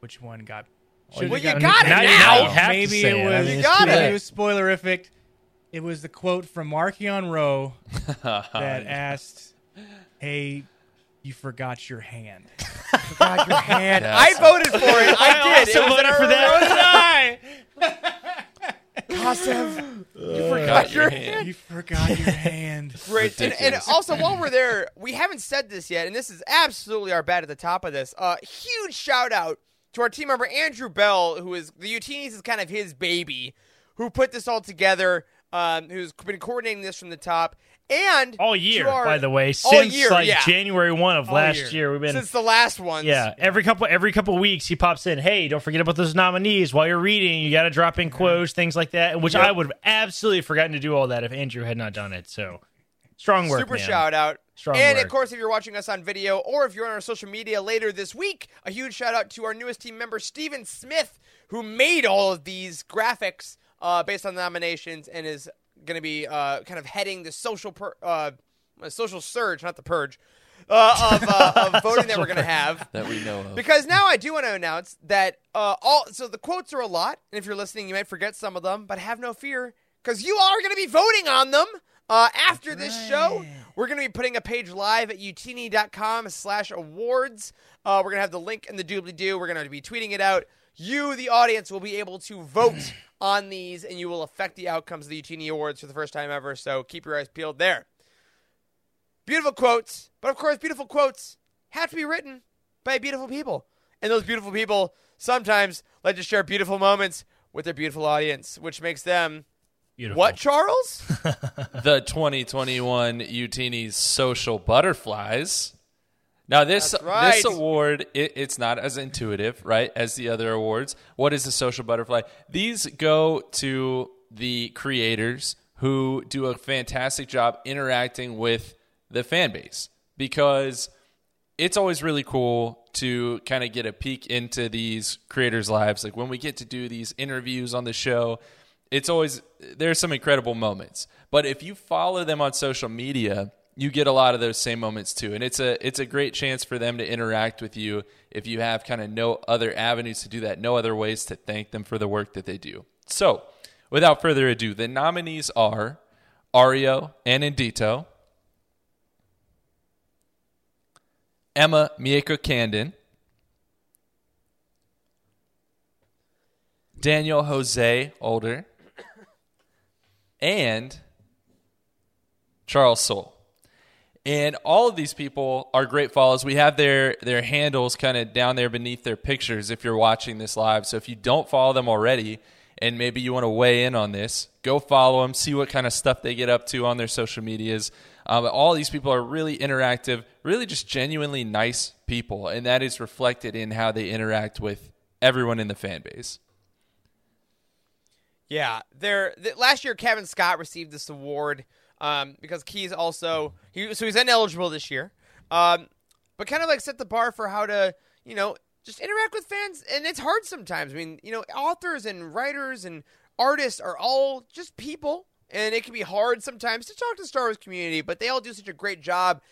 which one got. should've Well, you gotten got it picked. now. you Maybe say it it. I was. mean, You it's got it. it was spoilerific. It was the quote from Markion Rowe that asked, "Hey, you forgot your hand." forgot your hand. I voted for it. I did. also it was voted in for our- that. Kasev, Got your your hand. You forgot your hand. Great. And, and Ridiculous. also, while we're there, we haven't said this yet, and this is absolutely our bad at the top of this. Uh, huge shout out to our team member Andrew Bell, who is the Youtinees is kind of his baby, who put this all together. Um, who's been coordinating this from the top and All year, our- by the way, since year, like yeah. January one of All last year. year, we've been since the last one. Yeah, every couple every couple weeks he pops in. Hey, don't forget about those nominees while you're reading. You got to drop in quotes, things like that. Which I would have absolutely forgotten to do all that if Andrew had not done it. So strong work, Super man. shout out. Strong and work. of course, if you're watching us on video or if you're on our social media later this week, a huge shout out to our newest team member, Steven Smith, who made all of these graphics uh, based on the nominations and is going to be uh, kind of heading the social per- uh, social surge, not the purge, uh, of, uh, of voting that we're going to have. that we know of. Because now I do want to announce that uh, all so the quotes are a lot, and if you're listening, you might forget some of them, but have no fear because you are going to be voting on them uh, after this show. We're going to be putting a page live at youtini.com slash awards. Uh, we're going to have the link in the doobly doo. We're going to be tweeting it out. You, the audience, will be able to vote on these, and you will affect the outcomes of the Youtini Awards for the first time ever. So keep your eyes peeled there. Beautiful quotes, but of course, beautiful quotes have to be written by beautiful people. And those beautiful people sometimes like to share beautiful moments with their beautiful audience, which makes them Beautiful. what, Charles? the 2021 Youtini's Social Butterflies. Now this right. this award it, it's not as intuitive, right, as the other awards. What is a social butterfly? These go to the creators who do a fantastic job interacting with the fan base because it's always really cool to kind of get a peek into these creators' lives. Like when we get to do these interviews on the show, it's always there's some incredible moments. But if you follow them on social media, you get a lot of those same moments too. And it's a it's a great chance for them to interact with you if you have kind of no other avenues to do that, no other ways to thank them for the work that they do. So, without further ado, the nominees are Ario Anindito, Emma Mieko Candon, Daniel Jose Older, and Charles Soule. And all of these people are great follows. We have their their handles kind of down there beneath their pictures if you're watching this live. So if you don't follow them already and maybe you want to weigh in on this, go follow them, see what kind of stuff they get up to on their social medias. Um, all these people are really interactive, really just genuinely nice people, and that is reflected in how they interact with everyone in the fan base. Yeah, there. The, last year, Cavan Scott received this award um, because Keyes also he so he's ineligible this year, um, but kind of like set the bar for how to you know just interact with fans, and it's hard sometimes. I mean, you know, authors and writers and artists are all just people, and it can be hard sometimes to talk to the Star Wars community, but they all do such a great job.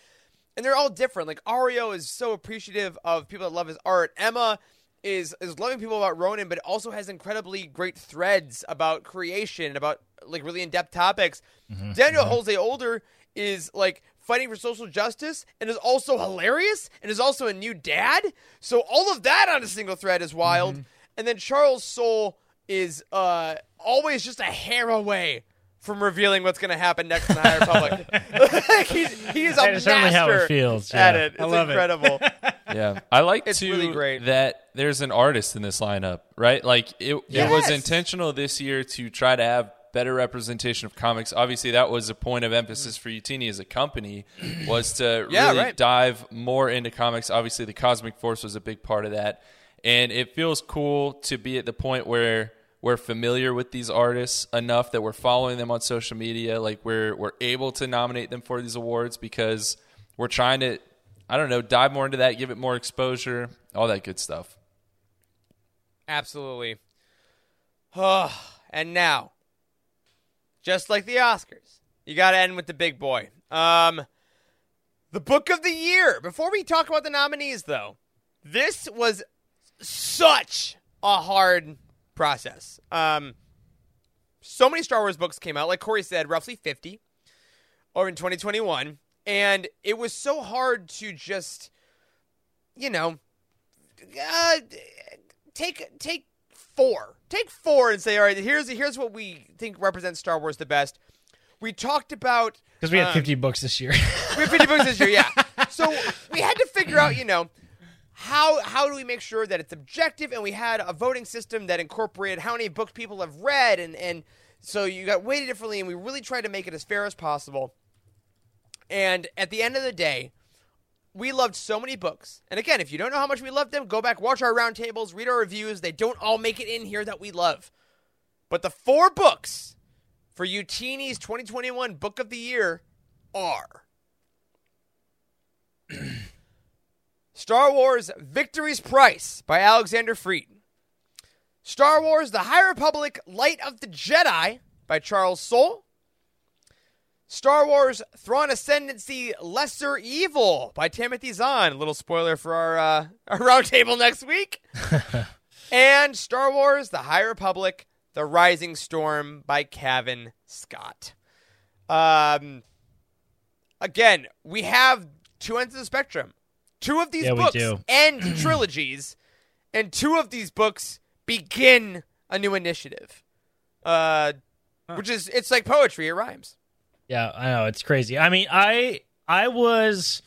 And they're all different. Like Ario is so appreciative of people that love his art. Emma is is loving people about Ronin, but also has incredibly great threads about creation, about like really in depth topics. Mm-hmm. Daniel mm-hmm. Jose Older is like fighting for social justice and is also hilarious and is also a new dad. So all of that on a single thread is wild. Mm-hmm. And then Charles Soule is uh always just a hair away from revealing what's going to happen next in the High Republic. Like, he's, he is a certainly how it master feels, at it. It's I love it. incredible. Yeah, I like It's too really great. that there's an artist in this lineup, right? Like it, it was intentional this year to try to have better representation of comics. Obviously, that was a point of emphasis for Youtini as a company was to Yeah, really right. dive more into comics. Obviously, the Cosmic Force was a big part of that, and it feels cool to be at the point where we're familiar with these artists enough that we're following them on social media. Like we're we're able to nominate them for these awards because we're trying to, I don't know, dive more into that, give it more exposure, all that good stuff. Absolutely. and now, just like the Oscars, you got to end with the big boy. Um, the book of the year. Before we talk about the nominees, though, this was such a hard process. Um, so many Star Wars books came out, like Corey said, roughly 50 or in 2021. And it was so hard to just, you know, uh, take take four. Take four and say, all right, here's here's what we think represents Star Wars the best. We talked about Because we had um, 50 books this year. we have 50 books this year, yeah. So we had to figure out, you know, how how do we make sure that it's objective and we had a voting system that incorporated how many books people have read and and so you got weighted differently and we really tried to make it as fair as possible. And at the end of the day, we loved so many books. And again, if you don't know how much we loved them, go back, watch our roundtables, read our reviews. They don't all make it in here that we love. But the four books for Youtini's 2021 Book of the Year are Star Wars Victory's Price by Alexander Freed. Star Wars The High Republic Light of the Jedi by Charles Soule. Star Wars Thrawn Ascendancy Lesser Evil by Timothy Zahn. A little spoiler for our, uh, our roundtable next week. and Star Wars The High Republic The Rising Storm by Cavan Scott. Um, again, we have two ends of the spectrum. Two of these Yeah, books do. end trilogies, and two of these books begin a new initiative. Uh, which is it's like poetry; it rhymes. Yeah, I know it's crazy. I mean, I I was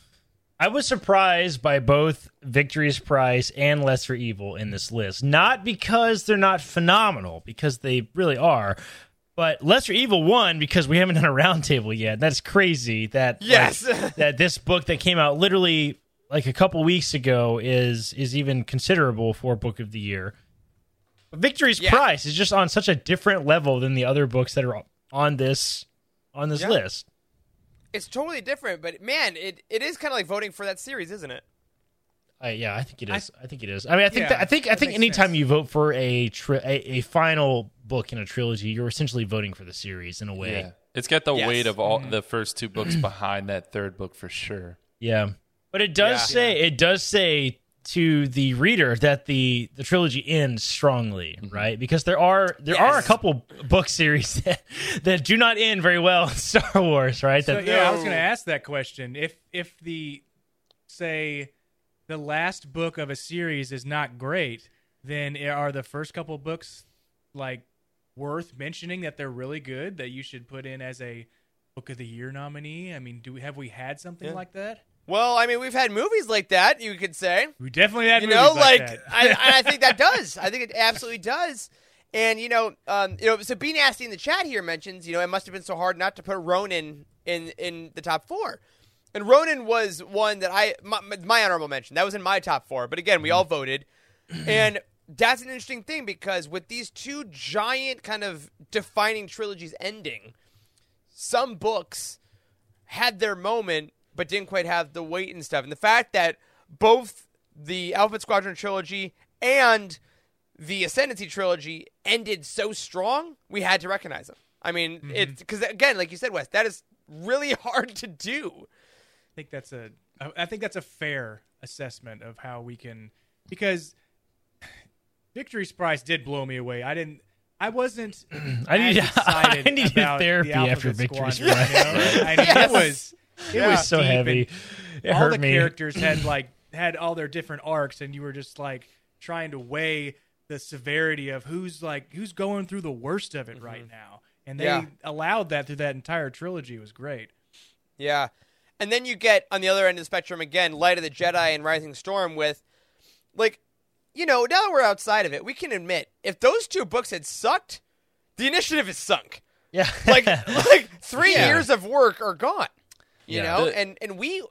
I was surprised by both Victory's Price and Lesser Evil in this list. Not because they're not phenomenal, because they really are. But Lesser Evil won because we haven't done a roundtable yet. That's crazy. That like, Yes. that this book that came out literally like a couple weeks ago is is even considerable for Book of the Year. But Victory's Yeah. Price is just on such a different level than the other books that are on this on this Yeah. list. It's totally different, but man, it, it is kind of like voting for that series, isn't it? I, yeah, I think it is. I, think it is. I mean, I think Yeah, that, I think I think makes anytime sense. you vote for a, tri- a a final book in a trilogy, you're essentially voting for the series in a way. Yeah, it's got the Yes. weight of all mm-hmm. the first two books behind that third book for sure. Yeah. But it does Yeah. say it does say to the reader that the the trilogy ends strongly, mm-hmm. right? Because there are there are a couple book series that, that do not end very well in Star Wars, right? So That yeah, I was going to ask that question. If if the say the last book of a series is not great, then are the first couple books like worth mentioning that they're really good that you should put in as a book of the year nominee? I mean, do we have we had something Yeah. like that? Well, I mean, we've had movies like that. You could say. We definitely had you movies know, like, like, that. I, I think that does. I think it absolutely does. And you know, um, you know, so B Nasty in the chat here mentions, you know, it must have been so hard not to put Ronin in in the top four. And Ronin was one that I my, my honorable mention. That was in my top four. But again, we all voted, and that's an interesting thing because with these two giant kind of defining trilogies ending, some books had their moment but didn't quite have the weight and stuff. And the fact that both the Alphabet Squadron trilogy and the Ascendancy trilogy ended so strong, we had to recognize them. I mean, mm-hmm. it's because again, like you said, Wes, that is really hard to do. I think that's a I think that's a fair assessment of how we can because Victory's Prize did blow me away. I didn't I wasn't I as need- excited I needed about therapy the after Victory's Squadron, Prize. you know? I mean, Yes. it was it Yeah. was so deep heavy. It all hurt the me. characters had like had all their different arcs and you were just like trying to weigh the severity of who's like who's going through the worst of it mm-hmm. right now. And they Yeah. allowed that through that entire trilogy It was great. Yeah. And then you get on the other end of the spectrum again, Light of the Jedi and Rising Storm with like you know, now that we're outside of it, we can admit if those two books had sucked, the initiative is sunk. Yeah. Like like 3 Yeah. years of work are gone. You Yeah. know? The- and and we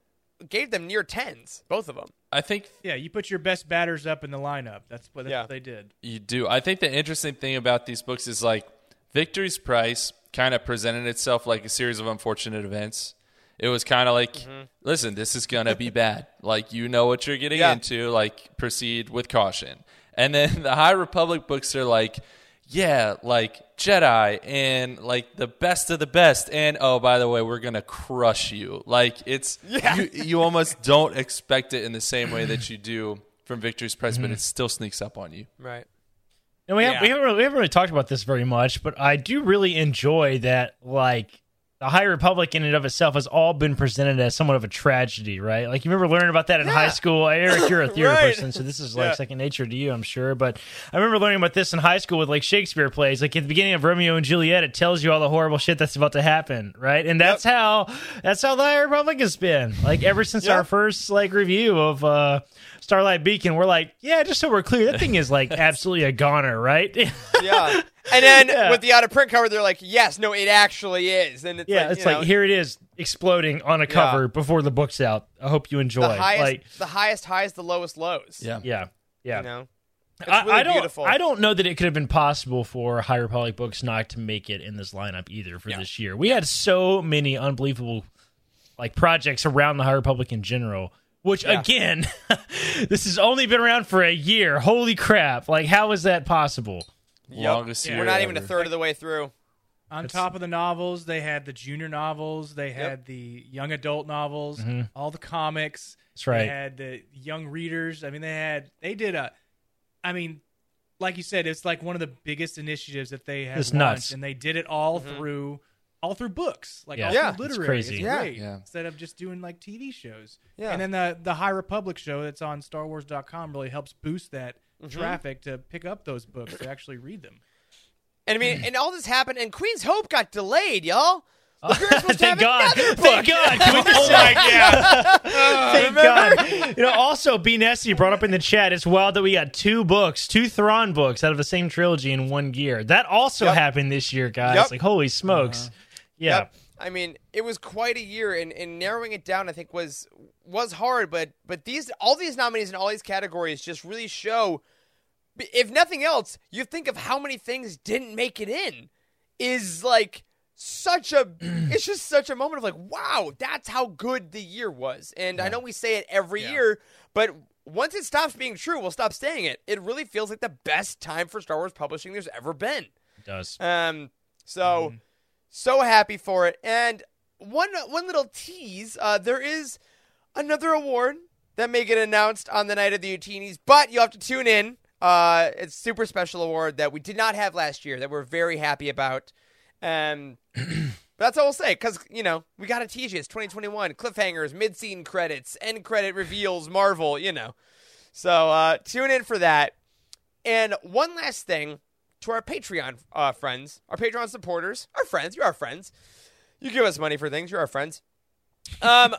gave them near 10s, both of them. I think Yeah, you put your best batters up in the lineup. That's what, that's Yeah. what they did. You do. I think the interesting thing about these books is like Victory's Price kind of presented itself like a series of unfortunate events. It was kind of like, mm-hmm. listen, this is going to be bad. Like, you know what you're getting Yeah. into. Like, proceed with caution. And then the High Republic books are like, yeah, like Jedi and like the best of the best. And oh, by the way, we're going to crush you. Like, it's, you, you almost don't expect it in the same way that you do from Victory's Price, but mm-hmm. it still sneaks up on you. Right. And we, have, we, haven't really, we haven't really talked about this very much, but I do really enjoy that, like, the High Republic in and of itself has all been presented as somewhat of a tragedy, right? Like, you remember learning about that in high school? Eric, you're a theater Right. person, so this is like Yeah. second nature to you, I'm sure. But I remember learning about this in high school with like Shakespeare plays. Like, at the beginning of Romeo and Juliet, it tells you all the horrible shit that's about to happen, right? And that's how that's how the High Republic has been. Like, ever since Yep. our first like review of uh, Starlight Beacon, we're like, yeah, just so we're clear, that thing is like absolutely a goner, right? Yeah. And then Yeah. with the out of print cover, they're like, yes, no, it actually is. And it's Yeah, like, it's you like know, here it is exploding on a cover before the book's out. I hope you enjoy. the highest, like, the highest highs, the lowest lows. Yeah. yeah, yeah. You know? It's I, really I don't. beautiful. I don't know that it could have been possible for High Republic books not to make it in this lineup either for this year. We had so many unbelievable like projects around the High Republic in general. Which Yeah. again, this has only been around for a year. Holy crap! Like, how is that possible? Longest Yeah. year We're not even a third of the way through. On top of the novels, they had the junior novels, they had the young adult novels, all the comics. Mm-hmm. That's right. They had the young readers. I mean, they had they did a. I mean, like you said, it's like one of the biggest initiatives that they have It's launched, nuts. and they did it all through all through books, like Yeah. all Yeah. through It's crazy. It's Yeah. great. Yeah. Instead of just doing like TV shows. Yeah. And then the the High Republic show that's on StarWars.com really helps boost that Mm-hmm. traffic to pick up those books to actually read them. And I mean, and all this happened, and Queen's Hope got delayed, y'all. Like, we were Thank God! Thank. God! Can we just Thank God! You know, also, B Nessie brought up in the chat. It's wild that we got two books, two Thrawn books out of the same trilogy in one year. That also Yep. happened this year, guys. Yep. Like, holy smokes! Yeah, Yep. I mean, it was quite a year, and, and narrowing it down, I think was was hard. But but these all these nominees in all these categories just really show, if nothing else, you think of how many things didn't make it in, is like such a it's just such a moment of like wow that's how good the year was. And i know we say it every year but once it stops being true we'll stop saying it. It really feels like the best time for star wars publishing there's ever been. It does. um, so so happy for it. And one one little tease: uh, there is another award that may get announced on the night of the Youtinees, but you'll have to tune in. Uh, it's a super special award that we did not have last year that we're very happy about. Um, but that's all we'll say because you know we got to tease you. It's 2021 cliffhangers, mid-scene credits, end credit reveals, Marvel. You know, so uh, tune in for that. And one last thing to our Patreon uh, friends, our Patreon supporters, our friends. You're our friends. You give us money for things. You're our friends. Um,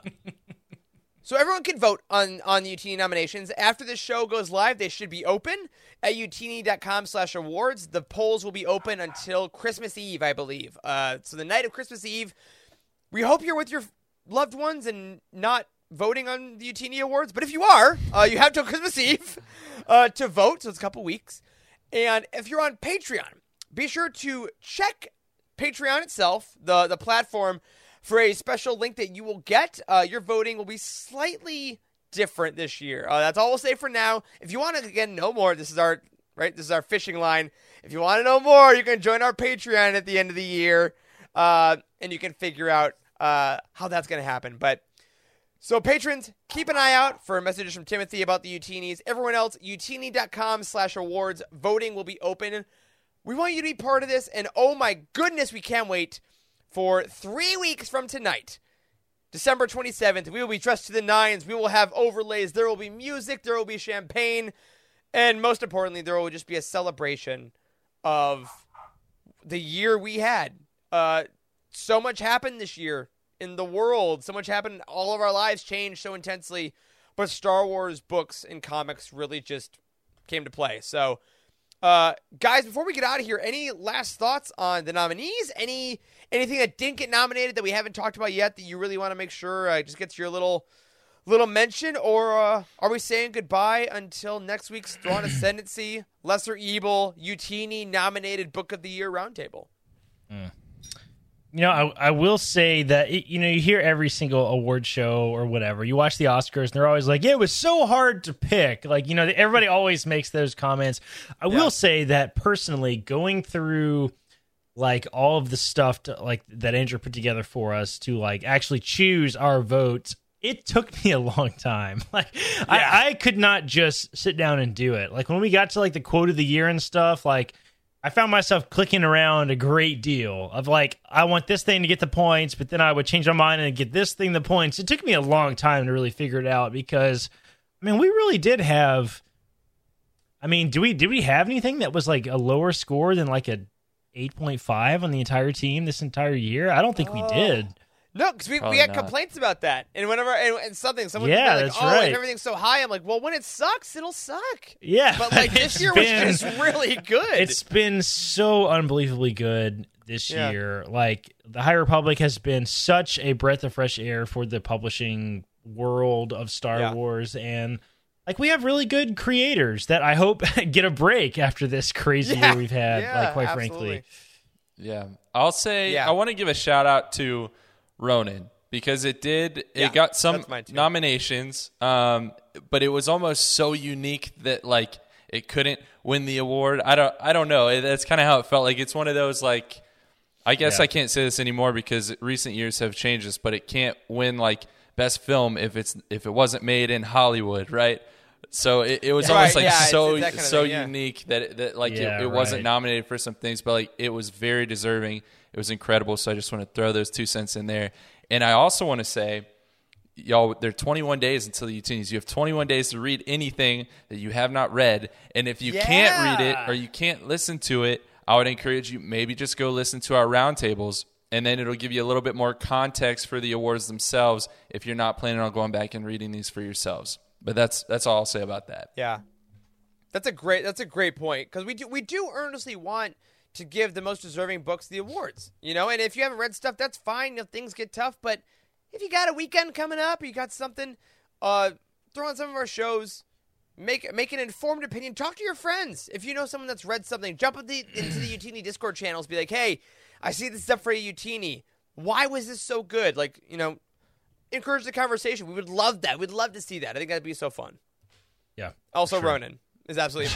so everyone can vote on on the Youtini nominations. After this show goes live, they should be open at youtini.com slash awards. The polls will be open until Christmas Eve, I believe. Uh, so the night of Christmas Eve, we hope you're with your loved ones and not voting on the Youtini Awards, but if you are, uh, you have till Christmas Eve uh, to vote, so it's a couple weeks. And if you're on Patreon, be sure to check Patreon itself, the the platform, for a special link that you will get. Uh, your voting will be slightly different this year. Uh, that's all we'll say for now. If you want to again know more, this is our right. This is our fishing line. If you want to know more, you can join our Patreon at the end of the year, uh, and you can figure out uh, how that's going to happen. But so patrons, keep an eye out for messages from Timothy about the Youtinees. Everyone else, youtini.com slash awards. Voting will be open. We want you to be part of this, and oh my goodness, we can't wait for three weeks from tonight. December 27th, we will be dressed to the nines. We will have overlays. There will be music. There will be champagne. And most importantly, there will just be a celebration of the year we had. Uh, so much happened this year in the world. So much happened. All of our lives changed so intensely. But Star Wars books and comics really just came to play. So, uh, guys, before we get out of here, any last thoughts on the nominees? Any anything that didn't get nominated that we haven't talked about yet that you really want to make sure uh, just gets your little little mention, or uh, are we saying goodbye until next week's Thrawn Ascendancy, Lesser Evil, Youtini nominated Book of the Year roundtable? You know, I, I will say that it, you know you hear every single award show or whatever. You watch the Oscars, and they're always like, "Yeah, it was so hard to pick." Like you know, everybody always makes those comments. I will say that personally, going through like all of the stuff to, like that Andrew put together for us to like actually choose our votes, it took me a long time. Like I, I could not just sit down and do it. Like when we got to like the quote of the year and stuff, like I found myself clicking around a great deal of like, I want this thing to get the points, but then I would change my mind and get this thing the points. It took me a long time to really figure it out because, I mean, we really did have. I mean, do we did we have anything that was like a lower score than like a eight point five on the entire team this entire year? I don't think we oh. did. No, because we, we oh, had not. complaints about that, and whenever and, and something someone Yeah, would be like, that's "Oh, right. if everything's so high," I'm like, "Well, when it sucks, it'll suck." Yeah, But like it's this year been- was just really good. It's been so unbelievably good this Yeah. year. Like the High Republic has been such a breath of fresh air for the publishing world of Star Yeah. Wars and like we have really good creators that I hope get a break after this crazy Yeah. year we've had, Yeah, like quite absolutely. frankly. Yeah. I'll say Yeah. I want to give a shout out to Ronin because it did Yeah, it got some that's mine too. nominations um but it was almost so unique that like it couldn't win the award. I don't I don't know. It- That's kind of how it felt like it's one of those like I guess Yeah. I can't say this anymore because recent years have changed this, but it can't win like best film if it's if it wasn't made in Hollywood, right? So it, it was Right, almost like yeah, so it's that kind of so thing, yeah. unique that it, that like Yeah, it, it wasn't nominated for some things, but like it was very deserving. It was incredible. So I just want to throw those two cents in there. And I also want to say, y'all, there are 21 days until the Youtinees. You have 21 days to read anything that you have not read. And if you can't read it or you can't listen to it, I would encourage you maybe just go listen to our roundtables. And then it'll give you a little bit more context for the awards themselves if you're not planning on going back and reading these for yourselves. But that's that's all I'll say about that. Yeah, that's a great that's a great point because we do we do earnestly want to give the most deserving books the awards. You know, and if you haven't read stuff, that's fine. If things get tough, but if you got a weekend coming up, you got something, uh, throw on some of our shows. Make make an informed opinion. Talk to your friends. If you know someone that's read something, jump the, into the Youtini Discord channels. Be like, hey, I see this stuff for Youtini. Why was this so good? Like, you know, encourage the conversation. We would love that. We'd love to see that. I think that'd be so fun. Yeah. Also, Ronin is absolutely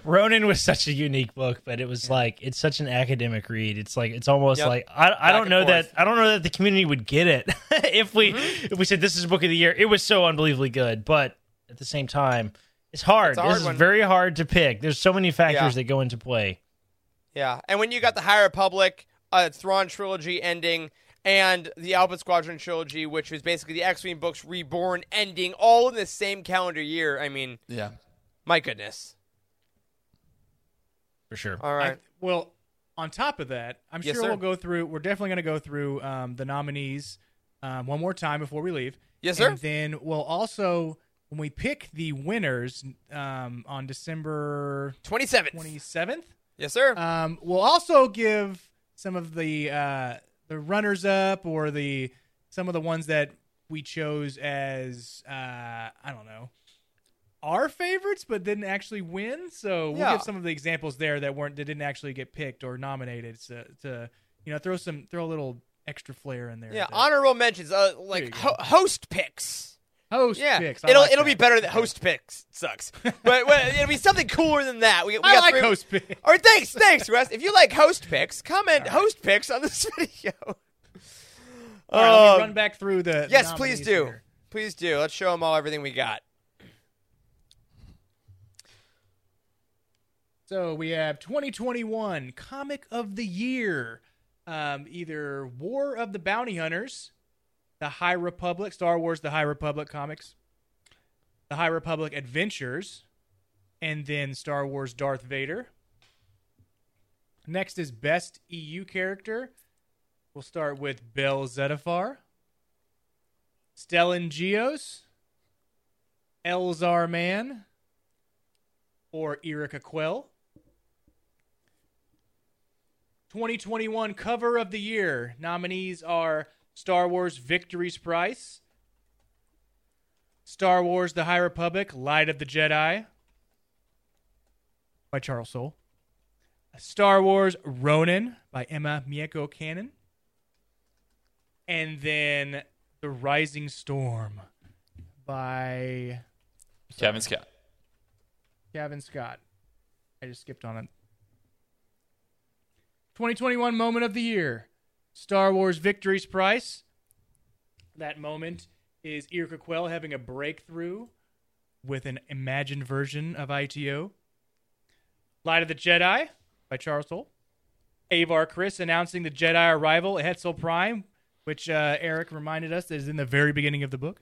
Ronin was such a unique book, but it was like it's such an academic read. It's like it's almost Yep. like I, I don't know forth. that I don't know that the community would get it if we Mm-hmm. if we said this is book of the year. It was so unbelievably good, but at the same time, it's hard. It's hard this one. is very hard to pick. There's so many factors Yeah. that go into play. Yeah, and when you got the High Republic, uh, Thrawn trilogy ending, and the Alphabet Squadron trilogy, which was basically the X-wing books reborn ending, all in the same calendar year. I mean, Yeah. My goodness. For sure. All right. I- well, on top of that, I'm Yes, sure sir. we'll go through. We're definitely going to go through um, the nominees um, one more time before we leave. Yes, sir. And then we'll also, when we pick the winners um, on December 27th. 27th, Yes, sir. um, we'll also give some of the uh, the runners up or the some of the ones that we chose as uh, I don't know our favorites, but didn't actually win. So we'll Yeah. give some of the examples there that weren't that didn't actually get picked or nominated. So, to you know, throw some throw a little extra flair in there. Yeah, honorable mentions, uh, like ho- host picks. host Yeah, picks. I it'll like it'll that. be better than host picks. Sucks, but, but it'll be something cooler than that. We, we I got like three- host picks. All right, thanks, thanks, Wes. If you like host picks, comment host picks on this video. All right, let Um, me run back through the. the yes, please do. here. Please do. Let's show them all everything we got. So we have 2021 Comic of the Year. Um, either War of the Bounty Hunters, The High Republic, Star Wars The High Republic comics, The High Republic Adventures, and then Star Wars Darth Vader. Next is Best EU Character. We'll start with Bell Zettifar, Stellan Gios, Elzar Mann, or Yrica Quell. 2021 cover of the year nominees are Star Wars Victory's Price, Star Wars The High Republic Light of the Jedi by Charles Soule, Star Wars Ronin by Emma Mieko Candon, and then The Rising Storm by Cavan Scott. Cavan Scott. I just skipped on it. 2021 moment of the year Star Wars Victory's Price. That moment is Yrica Quell having a breakthrough with an imagined version of IT-O. Light of the Jedi by Charles Soule. Avar Kriss announcing the Jedi arrival at Hetzal Prime, which uh, Eric reminded us is in the very beginning of the book.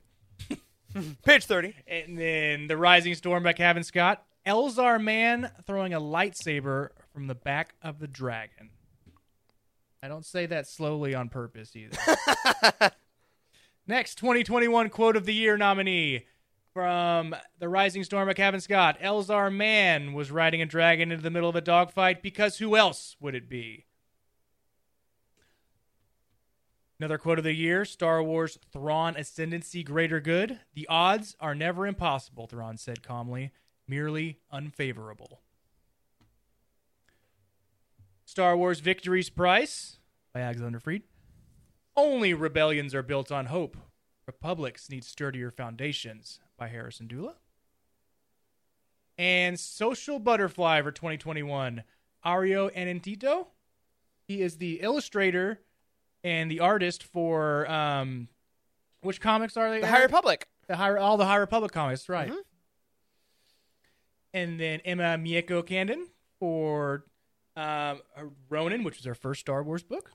Page 30. And then The Rising Storm by Cavan Scott. Elzar Mann throwing a lightsaber from the back of the dragon. I don't say that slowly on purpose either. Next, 2021 Quote of the Year nominee from The Rising Storm by Cavan Scott. Elzar Mann was riding a dragon into the middle of a dogfight because who else would it be? Another quote of the year Star Wars Thrawn Ascendancy Greater Good. The odds are never impossible, Thrawn said calmly, merely unfavorable. Star Wars Victory's Price by Alexander Freed. Only rebellions are built on hope. Republics need sturdier foundations by Hera Syndulla. And Social Butterfly for 2021. Ario Anindito. He is the illustrator and the artist for um, which comics are they? The High Republic. The high, all the High Republic comics, right? Mm-hmm. And then Emma Mieko Candon for um, Ronin, which was her first Star Wars book.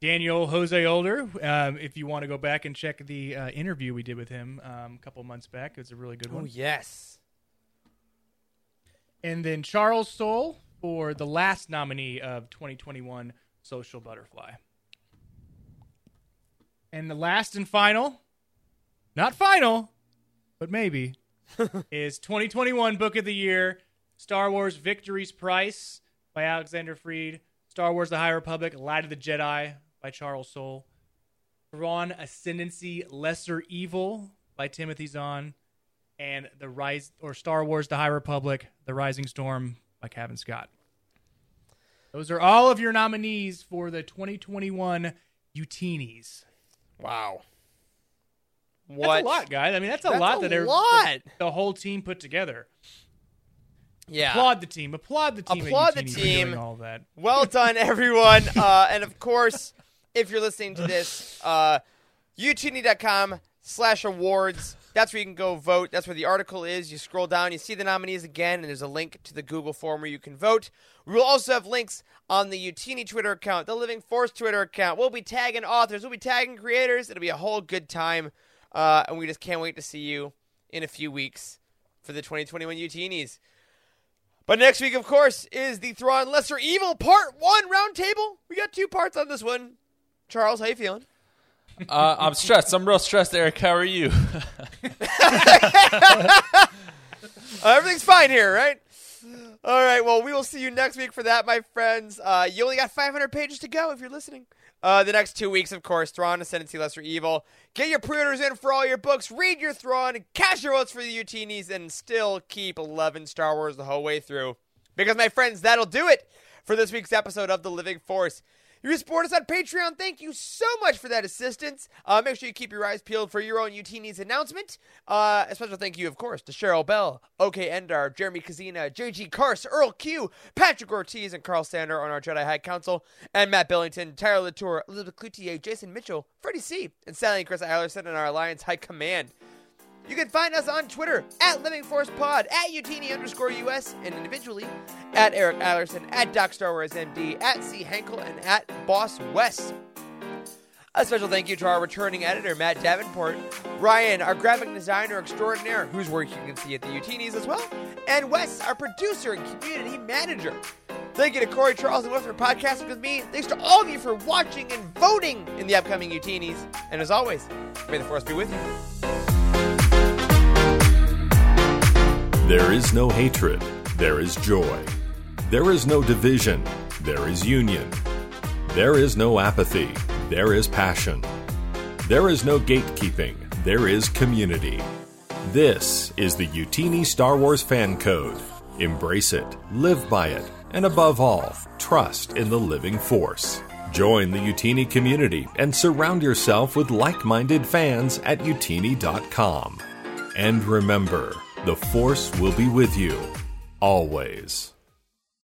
Daniel Jose Older, um, if you want to go back and check the uh, interview we did with him um, a couple months back, it's a really good Oh, one. yes. And then Charles Soule for the last nominee of 2021 Social Butterfly. And the last and final, not final, but maybe, is 2021 Book of the Year Star Wars Victory's Price by Alexander Freed, Star Wars The High Republic Light of the Jedi by Charles Soule, Thrawn Ascendancy Lesser Evil by Timothy Zahn, and the Rise or Star Wars The High Republic The Rising Storm by Cavan Scott. Those are all of your nominees for the 2021 Youtinees. Wow. That's What? a lot, guys. I mean, that's a That's lot a that they're- lot. the whole team put together. Yeah. Applaud the team. Applaud the team. Applaud the team. all that. Well done, everyone. Uh, and of course, if you're listening to this, uh, youtini.com slash awards. That's where you can go vote. That's where the article is. You scroll down, you see the nominees again, and there's a link to the Google form where you can vote. We will also have links on the Youtini Twitter account, the Living Force Twitter account. We'll be tagging authors, we'll be tagging creators. It'll be a whole good time. Uh, and we just can't wait to see you in a few weeks for the 2021 Youtinees. But next week, of course, is the Thrawn Lesser Evil Part 1 roundtable. We got two parts on this one. Charles, how you feeling? Uh, I'm stressed. I'm real stressed, Eric. How are you? Uh, everything's fine here, right? All right, well, we will see you next week for that, my friends. Uh, you only got 500 pages to go if you're listening. Uh, the next two weeks, of course, Thrawn Ascendancy Lesser Evil. Get your pre-orders in for all your books, read your Thrawn, cash your votes for the Youtinees, and still keep 11 Star Wars the whole way through. Because, my friends, that'll do it for this week's episode of The Living Force. You support us on Patreon. Thank you so much for that assistance. Uh, make sure you keep your eyes peeled for your own Youtinees announcement. Uh, a special thank you, of course, to Cheryl Bell, OK Endar, Jeremy Kazina, JG Kars, Earl Q, Patrick Ortiz, and Carl Sander on our Jedi High Council, and Matt Billington, Tyler Latour, Elizabeth Cloutier, Jason Mitchell, Freddie C., and Sally and Chris Eilerson in our Alliance High Command. You can find us on Twitter at Living Force Pod, at Youtini underscore US, and individually at Eric Allerson, at Doc Star Wars MD, at C. Henkel, and at Boss West. A special thank you to our returning editor, Matt Davenport, Ryan, our graphic designer extraordinaire, whose work you can see at the Youtinees as well, and Wes, our producer and community manager. Thank you to Corey Charles and Wes for podcasting with me. Thanks to all of you for watching and voting in the upcoming Youtinees. And as always, may the Force be with you. There is no hatred, there is joy. There is no division, there is union. There is no apathy, there is passion. There is no gatekeeping, there is community. This is the Youtini Star Wars Fan Code. Embrace it, live by it, and above all, trust in the living force. Join the Youtini community and surround yourself with like minded fans at youtini.com. And remember, the Force will be with you always.